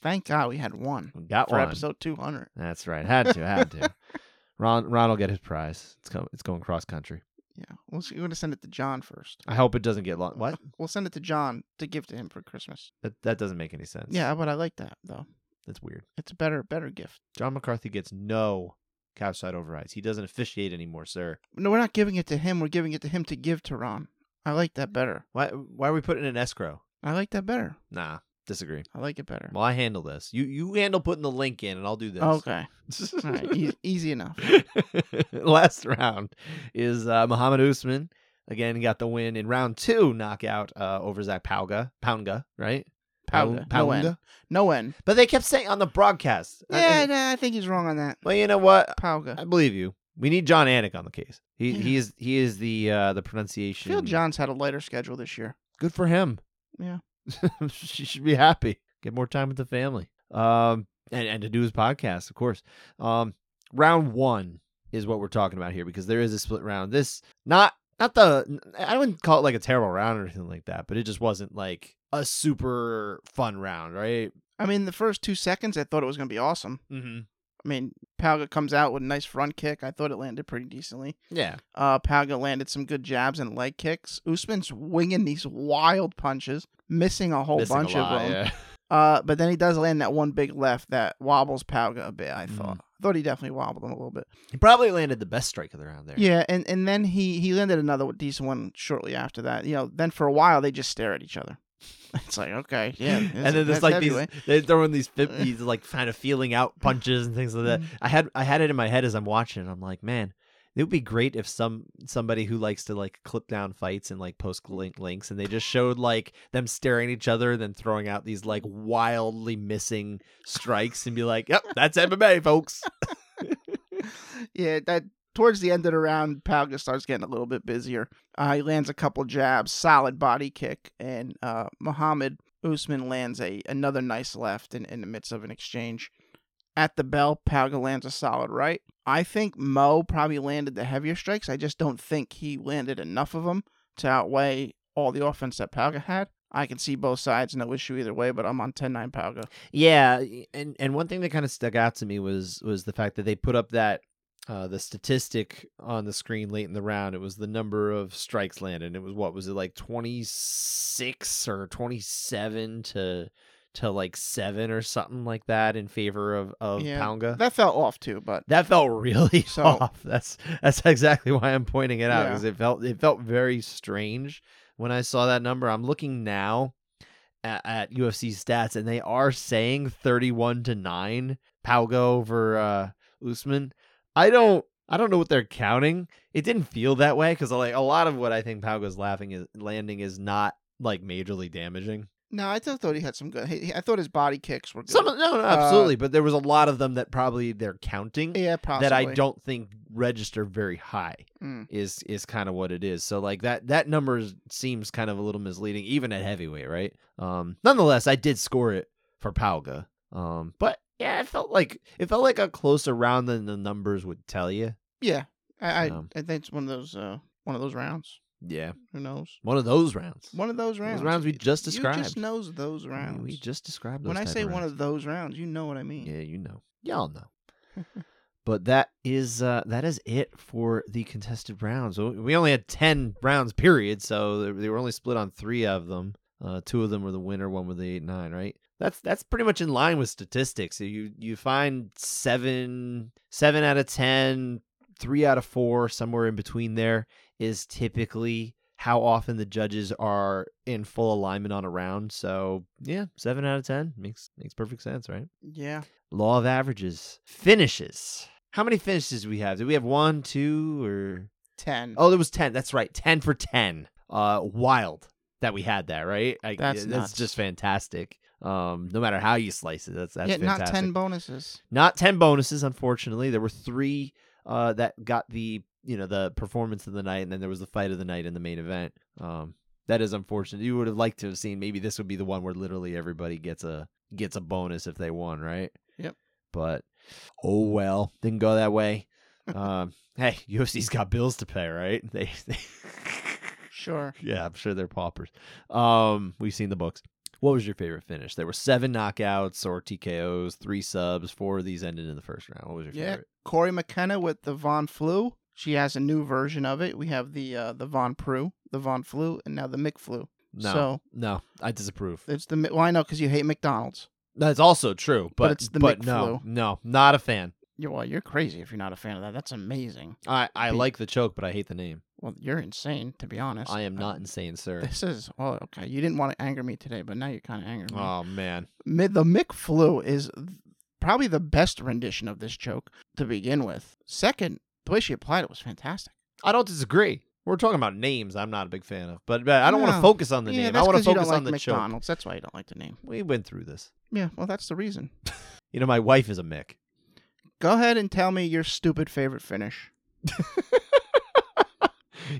Thank God we had one
We got
for
one.
episode 200.
That's right. Had to, had to. Ron Ron will get his prize. It's go, it's going cross country.
Yeah. We'll see. We're going to send it to John first.
I hope it doesn't get long. What?
We'll send it to John to give to him for Christmas.
That that doesn't make any sense.
Yeah, but I like that though.
that's weird.
It's a better better gift.
John McCarthy gets no couch side overrides. He doesn't officiate anymore, sir.
No, we're not giving it to him. We're giving it to him to give to Ron. I like that better.
Why why are we putting in escrow?
I like that better.
Nah, disagree.
I like it better.
Well, I handle this. You you handle putting the link in, and I'll do this.
Okay. All right. E- easy enough.
Last round is uh, Mohammed Usman. Again, got the win in round two knockout uh, over Zach Pauga. Pounga, right?
Pauga.
Pound-
No N. No N.
But they kept saying on the broadcast. I-
Yeah,
I-
nah, I think he's wrong on that.
well, you know what?
Pauga.
I believe you. We need Jon Anik on the case. He
Yeah.
he is he is the uh the
I
pronunciation.
feel John's had a lighter schedule this year.
Good for him.
Yeah.
she should be happy. Get more time with the family. Um, and, and to do his podcast, of course. Um, round one is what we're talking about here because there is a split round. This not not the I wouldn't call it like a terrible round or anything like that, but it just wasn't like a super fun round, right?
I mean, the first two seconds, I thought it was going to be awesome.
Mm-hmm.
I mean, Pauga comes out with a nice front kick. I thought it landed pretty decently.
Yeah.
Uh, Pauga landed some good jabs and leg kicks. Usman's winging these wild punches, missing a whole
Missing a
bunch
lot,
of them.
yeah.
Uh, but then he does land that one big left that wobbles Pauga a bit. I
Mm.
thought. I thought he definitely wobbled him a little bit.
He probably landed the best strike of the round there.
Yeah, and, and then he he landed another decent one shortly after that. You know, then for a while they just stare at each other. It's like okay, yeah,
and then there's like these
heavyweight.
they're throwing these these like kind of feeling out punches and things like that.
Mm.
I had I had it in my head as I'm watching. I'm like, man, it would be great if some somebody who likes to like clip down fights and like post link links and they just showed like them staring at each other and then throwing out these like wildly missing strikes and be like, yep, that's MMA, folks.
yeah, that towards the end of the round, Pauga starts getting a little bit busier. Uh, he lands a couple jabs, solid body kick, and uh, Mohammed Usman lands a another nice left in, in the midst of an exchange. At the bell, Pauga lands a solid right. I think Mo probably landed the heavier strikes. I just don't think he landed enough of them to outweigh all the offense that Pauga had. I can see both sides, no issue either way, but I'm on 10-9 Pauga.
Yeah, and and one thing that kind of stuck out to me was was the fact that they put up that uh, the statistic on the screen late in the round. It was the number of strikes landed. It was what was it like twenty six or twenty seven to to like seven or something like that in favor of of
Yeah,
Pounga.
That felt off too, but
That felt really
So-
off. That's that's exactly why I'm pointing it out
Yeah.
because it felt it felt very strange when I saw that number. I'm looking now at, at UFC stats and they are saying 31 to nine Pauga over uh, Usman. I don't I don't know what they're counting. It didn't feel that way because like a lot of what I think Pauga's laughing is landing is not like majorly damaging.
no, I thought thought he had some good. he- I thought his body kicks were good.
Some no, no, absolutely, but there was a lot of them that probably they're counting
yeah, possibly.
that I don't think register very high.
Mm.
is is kind of what it is. So like that that number seems kind of a little misleading, even at heavyweight, right? Um, nonetheless, I did score it for Pauga. Um, but yeah, it felt like it felt like a closer round than the numbers would tell you.
Yeah, I I,
Um,
I think it's one of those uh one of those rounds.
Yeah,
Who knows?
one of those rounds.
One of those rounds.
Those rounds we just described.
You just knows those rounds.
We just described those
when I say
of
one of those rounds, you know what I mean.
Yeah, you know. Y'all know. but that is uh that is it for the contested rounds. We only had 10 rounds period, so they- were only split on 3 of them. Uh two of them were the winner, one with the 8-9, right? That's that's pretty much in line with statistics. You you find 7 7 out of ten, three out of 4, somewhere in between there is typically how often the judges are in full alignment on a round. So, yeah, 7 out of 10 makes makes perfect sense, right?
Yeah.
Law of averages. Finishes. How many finishes do we have? Did we have one, two, or
Ten.
oh, there was ten. That's right, ten for ten. Uh, wild that we had that right. I,
That's
that's
nuts.
just fantastic. Um, no matter how you slice it, that's that's
yeah,
fantastic.
not ten bonuses.
Not ten bonuses, unfortunately. There were three uh that got the you know the performance of the night, and then there was the fight of the night in the main event. Um, that is unfortunate. You would have liked to have seen maybe this would be the one where literally everybody gets a gets a bonus if they won, right?
Yep.
But oh well, didn't go that way. um, hey, UFC's got bills to pay, right? They, they
Sure.
yeah, I'm sure they're paupers. Um, we've seen the books. What was your favorite finish? There were seven knockouts or TKOs, three subs. Four of these ended in the first round. What was your
Yeah.
favorite?
Cory McKenna with the Von Flue. She has a new version of it. We have the uh, the Von Preux, the Von Flue, and now the Mick Flu.
No,
So
no, I disapprove.
it's the well, I know because you hate McDonald's.
That's also true, but,
it's the
but
Mick
no, no, not a fan.
You're, well, you're crazy if you're not a fan of that. That's amazing.
I I
Be-
like the choke, but I hate the name.
Well, you're insane, to be honest.
I am
Uh,
not insane, sir.
This is oh okay. You didn't want to anger me today, but now you're kind of angering me.
Oh man,
Mid the Mick Flu is th- probably the best rendition of this joke to begin with. Second, the way she applied it was fantastic.
I don't disagree. We're talking about names. I'm not a big fan of, but, but I don't want to focus on the
yeah,
name.
that's
I want to
'cause you
focus
don't
on
like
the choke.
McDonald's. That's why you don't like the name.
We went through this.
Yeah, well, that's the reason.
You know, my wife is a Mick.
Go ahead and tell me your stupid favorite finish.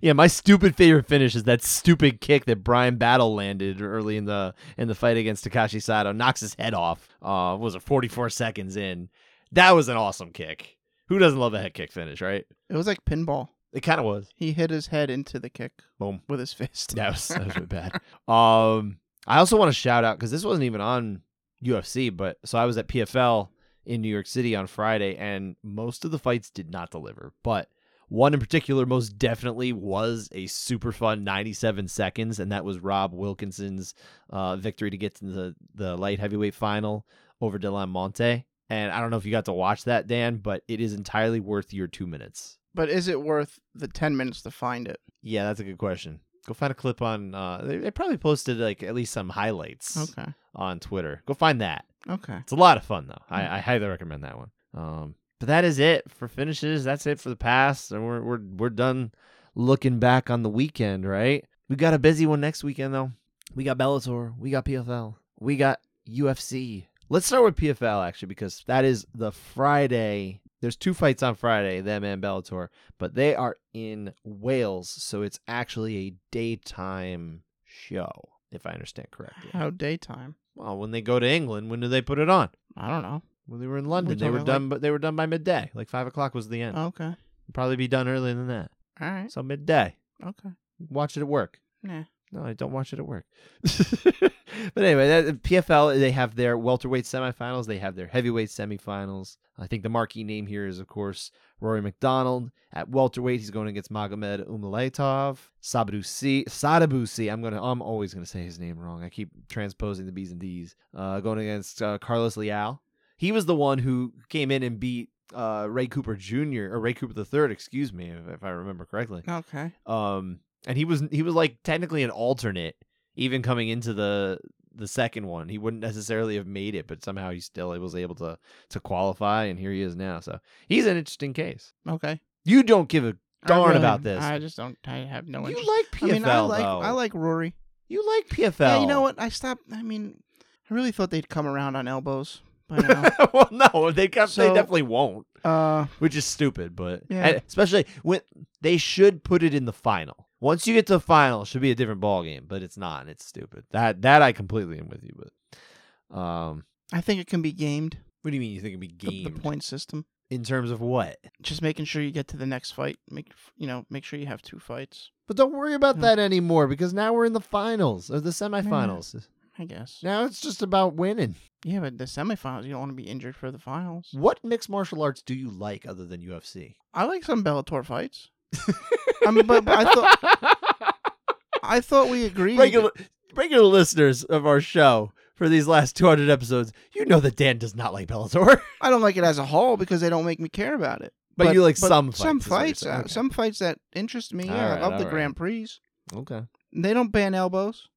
Yeah, my stupid favorite finish is that stupid kick that Bryan Battle landed early in the in the fight against Takashi Sato, knocks his head off. Uh, was it 44 seconds in? That was an awesome kick. Who doesn't love a head kick finish, right?
It was like pinball.
It kind of was.
He hit his head into the kick
Boom.
with his fist.
That was that was really bad. Um, I also want to shout out because this wasn't even on UFC, but so I was at PFL in New York City on Friday, and most of the fights did not deliver, but one in particular most definitely was a super fun 97 seconds, and that was Rob Wilkinson's uh, victory to get to the the light heavyweight final over Delan Monte. And I don't know if you got to watch that, Dan, but it is entirely worth your two minutes.
But is it worth the 10 minutes to find it?
Yeah, that's a good question. Go find a clip on. Uh, they, they probably posted like at least some highlights
Okay.
on Twitter. Go find that.
Okay.
It's a lot of fun though. I, I highly recommend that one. Um, but that is it for finishes. That's it for the past, and we're we're we're done looking back on the weekend. Right? We got a busy one next weekend though. We got Bellator. We got PFL. We got UFC. Let's start with PFL actually because that is the Friday. There's two fights on Friday, them and Bellator, but they are in Wales, so it's actually a daytime show, if I understand correctly.
How daytime?
Well, when they go to England, when do they put it on?
I don't know.
When they were in London, they were done, but they were done by midday. Like five o'clock was the end.
Oh, okay.
Probably be done earlier than that.
All right.
So midday.
Okay.
Watch it at work.
Nah.
No, I don't watch it at work. but anyway, that, PFL they have their welterweight semifinals. They have their heavyweight semifinals. I think the marquee name here is, of course, Rory MacDonald at welterweight. He's going against Magomed Umalatov. Sabadusi, Sadabusi. I'm gonna. I'm always gonna say his name wrong. I keep transposing the B's and D's. Uh, going against uh, Carlos Leal. He was the one who came in and beat uh, Ray Cooper Jr. or Ray Cooper the Third. Excuse me, if, if I remember correctly.
Okay.
Um, and he was he was like technically an alternate, even coming into the the second one. He wouldn't necessarily have made it, but somehow he still was able to to qualify, and here he is now. So he's an interesting case.
Okay.
You don't give a darn
really-
about this.
I just don't. I have no
you
interest.
like PFL
I mean, I like
though.
I like Rory.
you like PFL.
Yeah, you know what? I stopped. I mean, I really thought they'd come around on elbows
well, no, they got, they definitely won't,
uh,
which is stupid. But
Yeah.
especially when they should put it in the final. Once you get to the final, it should be a different ball game, but it's not. and It's stupid. That that I completely am with you. But um,
I think it can be gamed.
what do you mean? You think it'd be gamed
the point system.
in terms of what?
Just making sure you get to the next fight. Make you know. Make sure you have two fights.
But don't worry about
Yeah.
that anymore because now we're in the finals or the semifinals.
I guess.
Now it's just about winning.
Yeah, but the semifinals, you don't want to be injured for the finals.
What mixed martial arts do you like other than UFC?
I like some Bellator fights. I mean, but, but I thought I thought we agreed.
regular regular listeners of our show for these last 200 episodes, you know that Dan does not like Bellator,
I don't like it as a whole because they don't make me care about it.
but, you like some fights.
some
is what you're
fights, uh,
Okay.
some fights that interest me. Yeah,
Alright,
I love the
alright.
Grand Prix.
Okay.
They don't ban elbows.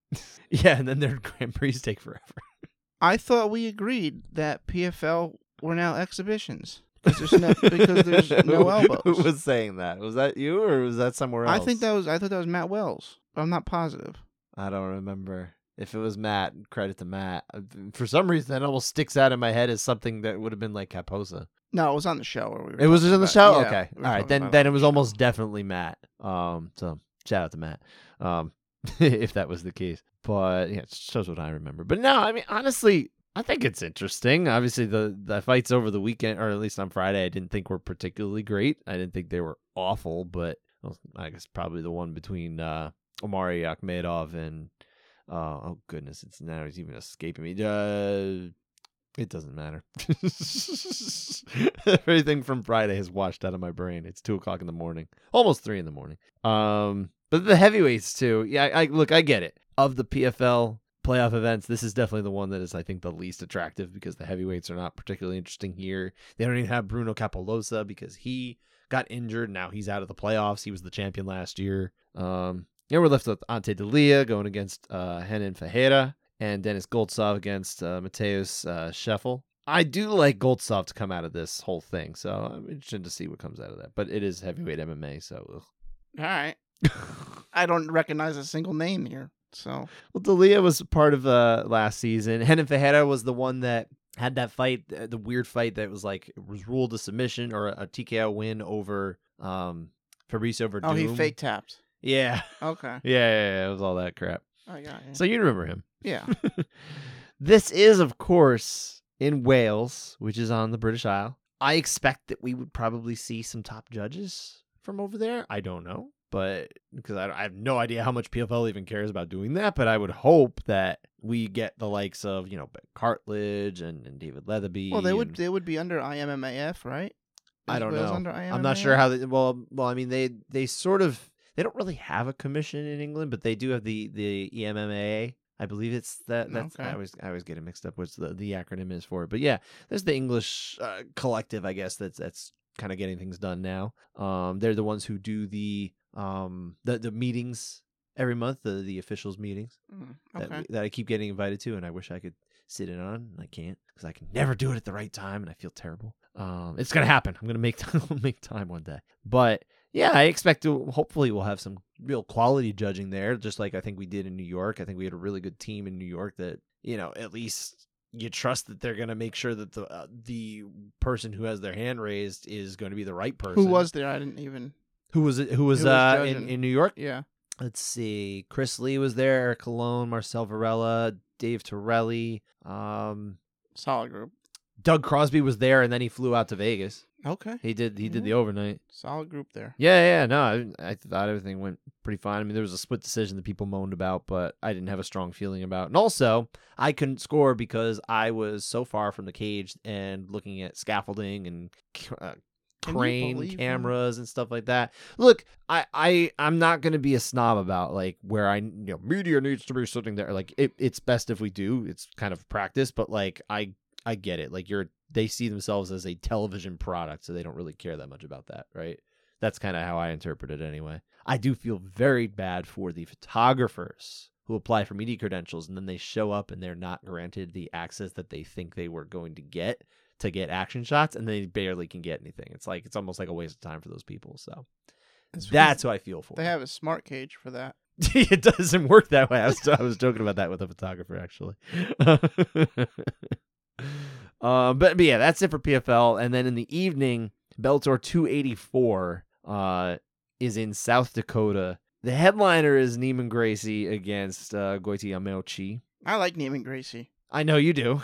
Yeah, and then their Grand Prix take forever.
I thought we agreed that PFL were now exhibitions because there's no because there's no
Who-
elbows.
Who was saying that? Was that you or was that somewhere else?
I think that was I thought that was Matt Wells. I'm not positive.
I don't remember. If it was Matt, credit to Matt. Uh, For some reason, that almost sticks out in my head as something that would have been like Caposa.
No, it was on the show. Where we
It was in the show.
yeah,
okay,
we
all right. Then then it was
show.
almost definitely Matt. Um, so shout out to Matt. Um, if that was the case. But yeah, it shows what I remember. But no, I mean honestly, I think it's interesting. Obviously, the the fights over the weekend, or at least on Friday, I didn't think were particularly great. I didn't think they were awful, but I guess probably the one between uh, Omari Akhmedov and uh, oh goodness, it's now he's even escaping me. Uh, it doesn't matter. Everything from Friday has washed out of my brain. It's two o'clock in the morning, almost three in the morning. Um, but the heavyweights too. Yeah, I, I look, I get it. Of the PFL playoff events, this is definitely the one that is, I think, the least attractive because the heavyweights are not particularly interesting here. They don't even have Bruno Cappelozza because he got injured. Now he's out of the playoffs. He was the champion last year. Um, yeah, we're left with Ante Delija going against uh, Henan Fajera and Denis Goltsov against uh, Mateus uh, Scheffel. I do like Goldsov to come out of this whole thing, so I'm interested to see what comes out of that. But it is heavyweight MMA, so.
All right. I don't recognize a single name here. So
well, Delija was part of uh, last season. Henan Fajera was the one that had that fight, the, the weird fight that was like was ruled a submission or a, TKO win over um, Fabricio Werdum.
oh, he fake tapped.
Yeah.
Okay,
yeah, yeah, yeah, it was all that crap.
I got you.
So you remember him.
yeah,
this is, of course, in Wales, which is on the British Isle. I expect that we would probably see some top judges from over there. I don't know, but because I, I have no idea how much PFL even cares about doing that, but I would hope that we get the likes of you know Ben Cartledge and, and David Leatherby.
well, they would
and-
they would be under IMMAF, right?
I don't
Wales
know. I'm not sure how they. Well, well, I mean they they sort of they don't really have a commission in England, but they do have the the EMMA. I believe it's that. That's I
Okay.
always I always get it mixed up. What's the the acronym is for it? But yeah, there's the English uh, collective, I guess. That's that's kind of getting things done now. Um, they're the ones who do the um the the meetings every month, the the officials meetings
Mm,
that,
okay.
that I keep getting invited to, and I wish I could sit in on. and I can't because I can never do it at the right time, and I feel terrible. Um, it's gonna happen. I'm gonna make make time one day. But yeah, I expect to. Hopefully, we'll have some real quality judging there, just like I think we did in New York. I think we had a really good team in New York that you know at least you trust that they're gonna make sure that the uh, the person who has their hand raised is going to be the right person.
Who was there? I didn't even.
Who was it? Who was,
who was
uh in, in New York?
Yeah.
let's see chris lee was there eric Colon, marcel varela dave tirelli um
Solid group.
doug crosby was there and then he flew out to vegas
Okay.
He did he did
Mhm.
the overnight.
Solid group there.
Yeah, yeah, no, I, I thought everything went pretty fine. I mean, there was a split decision that people moaned about, but I didn't have a strong feeling about. And also, I couldn't score because I was so far from the cage and looking at scaffolding and uh, crane cameras and stuff like that. Look, I, I, I'm not gonna be a snob about like where I, you know, media needs to be sitting there. Like, it, it's best if we do. It's kind of practice, but like, I, I get it. Like, you're, they see themselves as a television product, so they don't really care that much about that, right? That's kind of how I interpret it anyway. I do feel very bad for the photographers who apply for media credentials and then they show up and they're not granted the access that they think they were going to get to get action shots and they barely can get anything. It's like it's almost like a waste of time for those people. So
That's
who I feel for.
They have a smart cage for that.
it doesn't work that way. I was, I was joking about that with a photographer actually. um, but, but yeah, that's it for PFL. And then in the evening, Bellator 284 uh, is in South Dakota. The headliner is Neiman Gracie against uh, Goiti Yamauchi.
I like Neiman Gracie.
I know you do.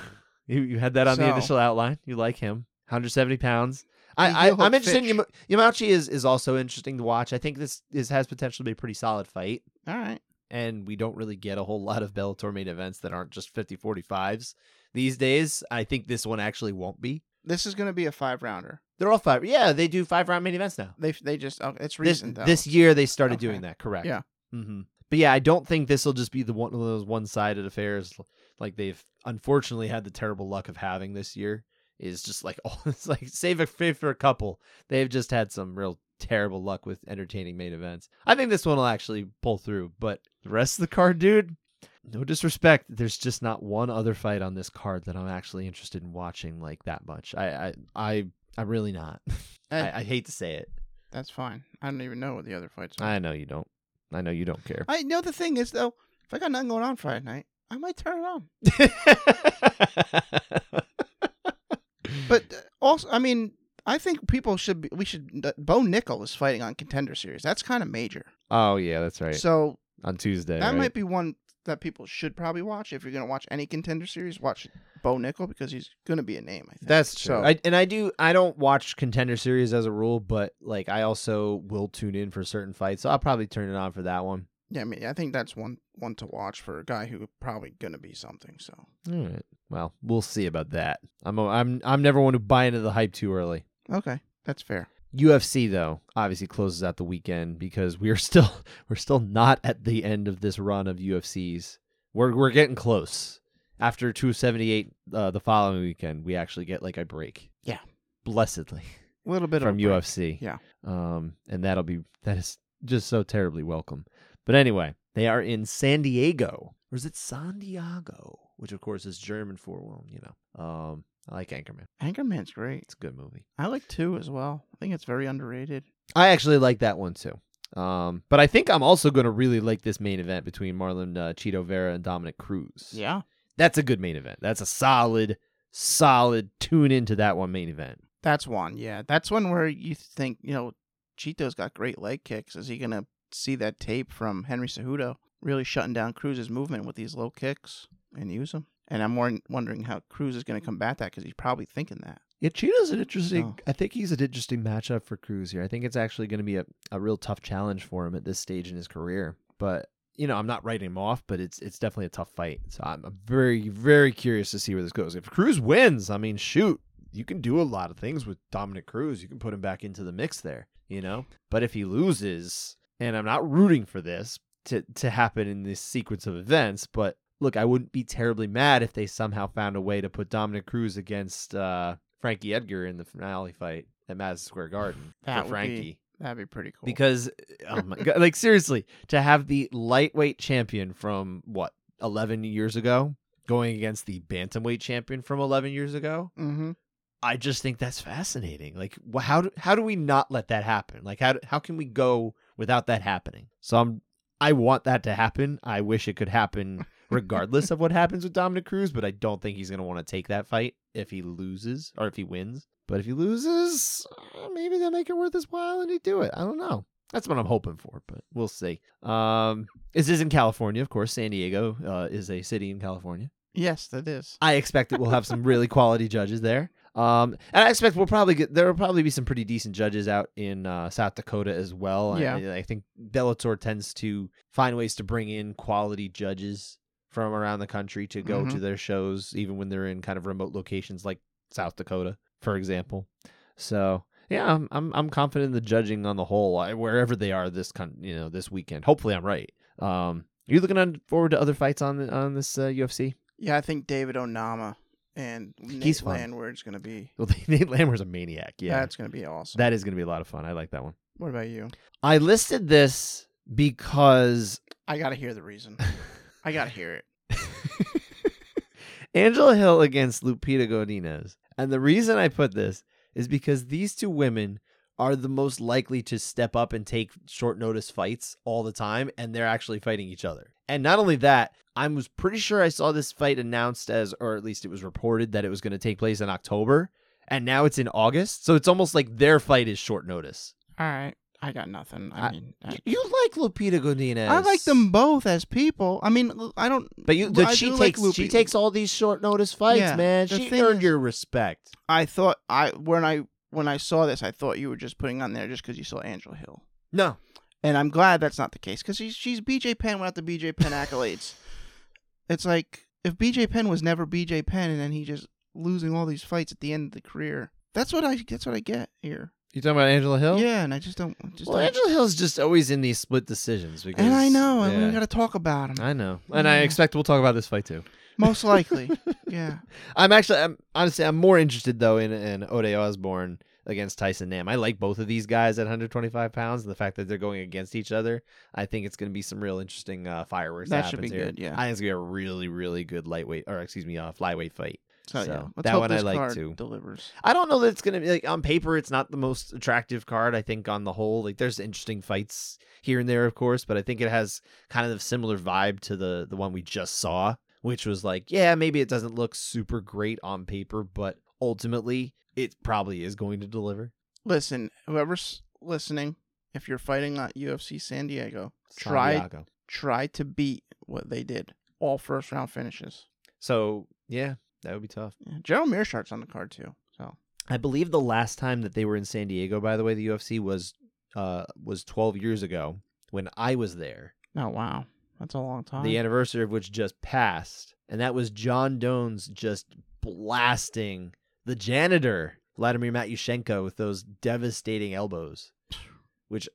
You you had that on the initial outline. You like him. 170 pounds. I, I, I'm interested in. Yama- Yamauchi is is also interesting to watch. I think this is has potential to be a pretty solid fight
All right.
and we don't really get a whole lot of Bellator main events that aren't just 50 45s these days. I think this one actually won't be.
This is going to be a five rounder.
They're all five. Yeah, they do five round main events now.
They they just oh, it's
This,
recent though.
this year they started
Okay.
doing that, correct?
Yeah.
hmm But yeah, I don't think this will just be the one of those one sided affairs like they've unfortunately had the terrible luck of having this year. Is just like oh, it's like save a save for a couple. They've just had some real terrible luck with entertaining main events. I think this one will actually pull through, but the rest of the card, dude. No disrespect, there's just not one other fight on this card that I'm actually interested in watching like that much. I I I I'm really not.
Eh,
I, I hate to say it.
that's fine. I don't even know what the other fights are.
I know you don't. I know you don't care.
I know the thing is though, if I got nothing going on Friday night, I might turn it on. But uh, also, I mean, I think people should be. We should. Bo Nickal is fighting on Contender Series. That's kind of major.
oh yeah, that's right.
So
On Tuesday,
that
right?
might be one that people should probably watch. If you're going to watch any Contender Series, watch Bo Nickal because he's going to be a name. I think
That's true.
So,
I, and I do. I don't watch contender series as a rule, but like I also will tune in for certain fights, so I'll probably turn it on for that one.
Yeah, I mean, I think that's one one to watch for a guy who probably going to be something. So
All right. Well, we'll see about that. I'm a, I'm I'm never one to buy into the hype too early.
okay, that's fair.
UFC though obviously closes out the weekend because we're still we're still not at the end of this run of UFCs. We're we're getting close. After 278 uh, the following weekend, we actually get like a break.
Yeah.
Blessedly
A little bit
from
of a break.
UFC.
Yeah.
Um and that'll be that is just so terribly welcome. But anyway, they are in San Diego. Or is it San Diego? Which of course is German for well, you know. Um I like Anchorman.
Anchorman's great.
It's a good movie.
I like two as well. I think it's very underrated.
I actually like that one too. Um, but I think I'm also going to really like this main event between Marlon uh, Chito Vera and Dominick Cruz.
Yeah,
That's a good main event. That's a solid, solid tune into that one main event.
that's one. Yeah, that's one where you think you know, Chito's got great leg kicks. Is he going to see that tape from Henry Cejudo really shutting down Cruz's movement with these low kicks and use them? And I'm more wondering how Cruz is going to combat that because he's probably thinking that.
Yeah, Chito's an interesting.
Oh.
I think he's an interesting matchup for Cruz here. I think it's actually going to be a, a real tough challenge for him at this stage in his career. But you know, I'm not writing him off, but it's it's definitely a tough fight. So I'm, I'm very very curious to see where this goes. If Cruz wins, I mean, shoot, you can do a lot of things with Dominick Cruz. You can put him back into the mix there, you know. But if he loses, and I'm not rooting for this to to happen in this sequence of events, but look, I wouldn't be terribly mad if they somehow found a way to put Dominick Cruz against uh, Frankie Edgar in the finale fight at Madison Square Garden
That
for
would be
Frankie.
That'd be pretty cool.
Because, oh my god, like seriously, to have the lightweight champion from what eleven years ago going against the bantamweight champion from eleven years ago,
mm-hmm.
I just think that's fascinating. Like, how do, how do we not let that happen? Like, how how can we go without that happening? So I'm I want that to happen. I wish it could happen regardless of what happens with Dominick Cruz, but I don't think he's going to want to take that fight if he loses or if he wins. But if he loses, uh, maybe they'll make it worth his while and he do it. I don't know. That's what I'm hoping for, but we'll see. Um, this is in California, of course. San Diego uh, is a city in California.
Yes, that is.
I expect that we'll have some really quality judges there. Um, and I expect we'll probably get there will probably be some pretty decent judges out in uh, South Dakota as well. I-
Yeah.
I, I think Bellator tends to find ways to bring in quality judges from around the country to go to
Mhm.
their shows, even when they're in kind of remote locations like South Dakota, for example. So yeah, I'm I'm, I'm confident in the judging on the whole, I- wherever they are this con- you know this weekend. Hopefully, I'm right. Um, are you looking on forward to other fights on the, on this uh, UFC?
Yeah, I think David Onama and Nate
He's fun.
Landwehr's gonna be.
Well, Nate Landwehr's a maniac. Yeah,
That's gonna be awesome.
that is going to be a lot of fun. I like that one.
what about you?
I listed this because
I gotta hear the reason. I gotta hear it.
Angela Hill against Lupita Godinez. And the reason I put this is because these two women are the most likely to step up and take short notice fights all the time, and they're actually fighting each other. And not only that, I was pretty sure I saw this fight announced as, or at least it was reported that it was going to take place in October, and now it's in August. So it's almost like their fight is short notice.
All right, I got nothing. I,
I-
mean, I,
You like Lupita Godinez?
I like them both as people. I mean, I don't.
But you, but she
do like
takes she takes all these short notice fights,
Yeah,
man. She earned
is-
your respect.
I thought I when I when I saw this, I thought you were just putting on there just because you saw Angela Hill,
No,
and I'm glad that's not the case because she's she's BJ Penn without the BJ Penn accolades. It's like if BJ Penn was never BJ Penn, and then he just losing all these fights at the end of the career. That's what I that's what I get here.
you talking about Angela Hill?
Yeah, and I just don't just
Well,
don't,
Angela Hill's just always in these split decisions. Because,
and I know, and
yeah.
we got to talk about him.
I know, and I expect we'll talk about this fight too.
Most likely, yeah.
I'm actually, I'm honestly, I'm more interested though in in Ode Osbourne against Tyson Nam. I like both of these guys at 125 pounds, and the fact that they're going against each other, I think it's going to be some real interesting uh, fireworks.
That should
happens
be
here.
good, yeah.
I think it's going to be a really, really good lightweight, or excuse me, uh, flyweight fight.
So,
So,
yeah,
that one I like, too.
Delivers.
I don't know that it's gonna be like on paper. It's not the most attractive card. I think on the whole, like there's interesting fights here and there, of course, but I think it has kind of a similar vibe to the the one we just saw, which was like, yeah, maybe it doesn't look super great on paper, but ultimately, it probably is going to deliver.
Listen, whoever's listening, if you're fighting at UFC San Diego, try try to beat what they did. All first round finishes.
So yeah, that would be tough.
Yeah. Gerald Meerschaert's on the card too. So
I believe the last time that they were in San Diego, by the way, the UFC was uh was 12 years ago when I was there.
oh wow, that's a long time.
the anniversary of which just passed, and that was Jon Jones just blasting the janitor Vladimir Matyushenko with those devastating elbows, which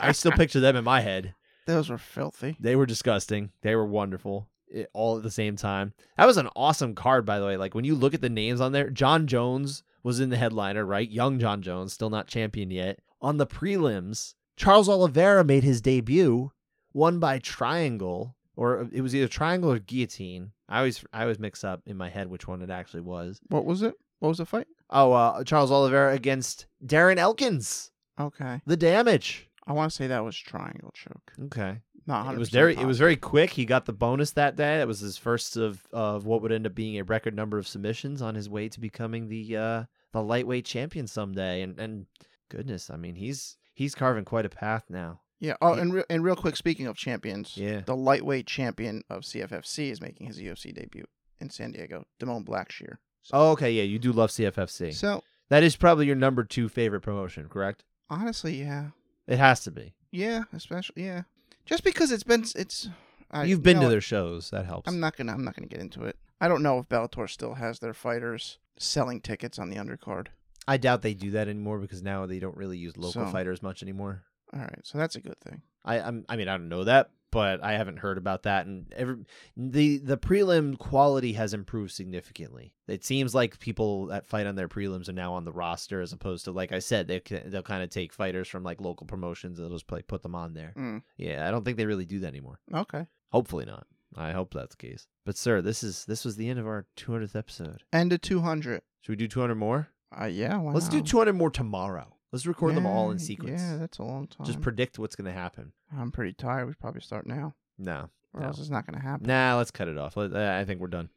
I still picture them in my head.
Those were filthy.
They were disgusting. They were wonderful. It, all at the same time. That was an awesome card, by the way. Like when you look at the names on there, Jon Jones was in the headliner, right? Young Jon Jones, still not champion yet. On the prelims, Charles Oliveira made his debut, won by triangle, or uh, it was either triangle or guillotine. I always I always mix up in my head which one it actually was.
What was it? What was the fight?
Oh, uh, Charles Oliveira against Darren Elkins.
Okay,
The damage.
I want to say that was triangle choke.
Okay.
Not 100
It was very it was very quick. He got the bonus that day. That was his first of of what would end up being a record number of submissions on his way to becoming the uh the lightweight champion someday. And and goodness, I mean, he's he's carving quite a path now.
Yeah. Oh, and re- and real quick, speaking of champions,
Yeah.
the lightweight champion of CFFC is making his UFC debut in San Diego, Da'Mon Blackshear.
Oh, okay, yeah, you do love CFFC.
So
That is probably your number 2 favorite promotion, correct?
honestly, yeah,
It has to be.
yeah, especially yeah, just because it's been it's. I,
You've
you
been
know
to their shows. That helps.
I'm not gonna I'm not gonna get into it. I don't know if Bellator still has their fighters selling tickets on the undercard.
I doubt they do that anymore because now they don't really use local
So-
fighters much anymore.
All right, so that's a good thing.
I I'm, I mean I don't know that, but I haven't heard about that. And every the the prelim quality has improved significantly. It seems like people that fight on their prelims are now on the roster, as opposed to like I said, they they'll kind of take fighters from like local promotions and they'll just put them on there.
Mm,
Yeah, I don't think they really do that anymore.
okay.
Hopefully not. I hope that's the case. But sir, this is this was the end of our 200th episode.
And a 200.
Should we do 200 more?
Uh, yeah. Why
Let's do 200 more tomorrow. Let's record them all in sequence.
Yeah, that's a long time.
Just predict what's going to happen.
I'm pretty tired. We should probably start now,
No.
or
No.
else it's not gonna happen.
Nah, let's cut it off. Let- uh, I think we're done.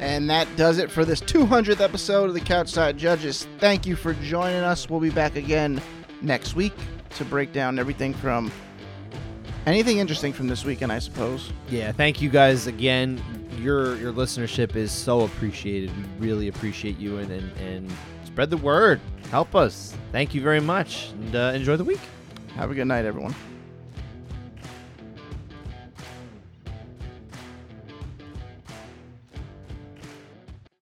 And that does it for this 200th episode of the Couchside Judges. Thank you for joining us. We'll be back again next week to break down everything from anything interesting from this weekend, I suppose.
Yeah, thank you guys again. Your your listenership is so appreciated. We really appreciate you and and, and spread the word. Help us. Thank you very much, and uh, enjoy the week.
Have a good night, everyone.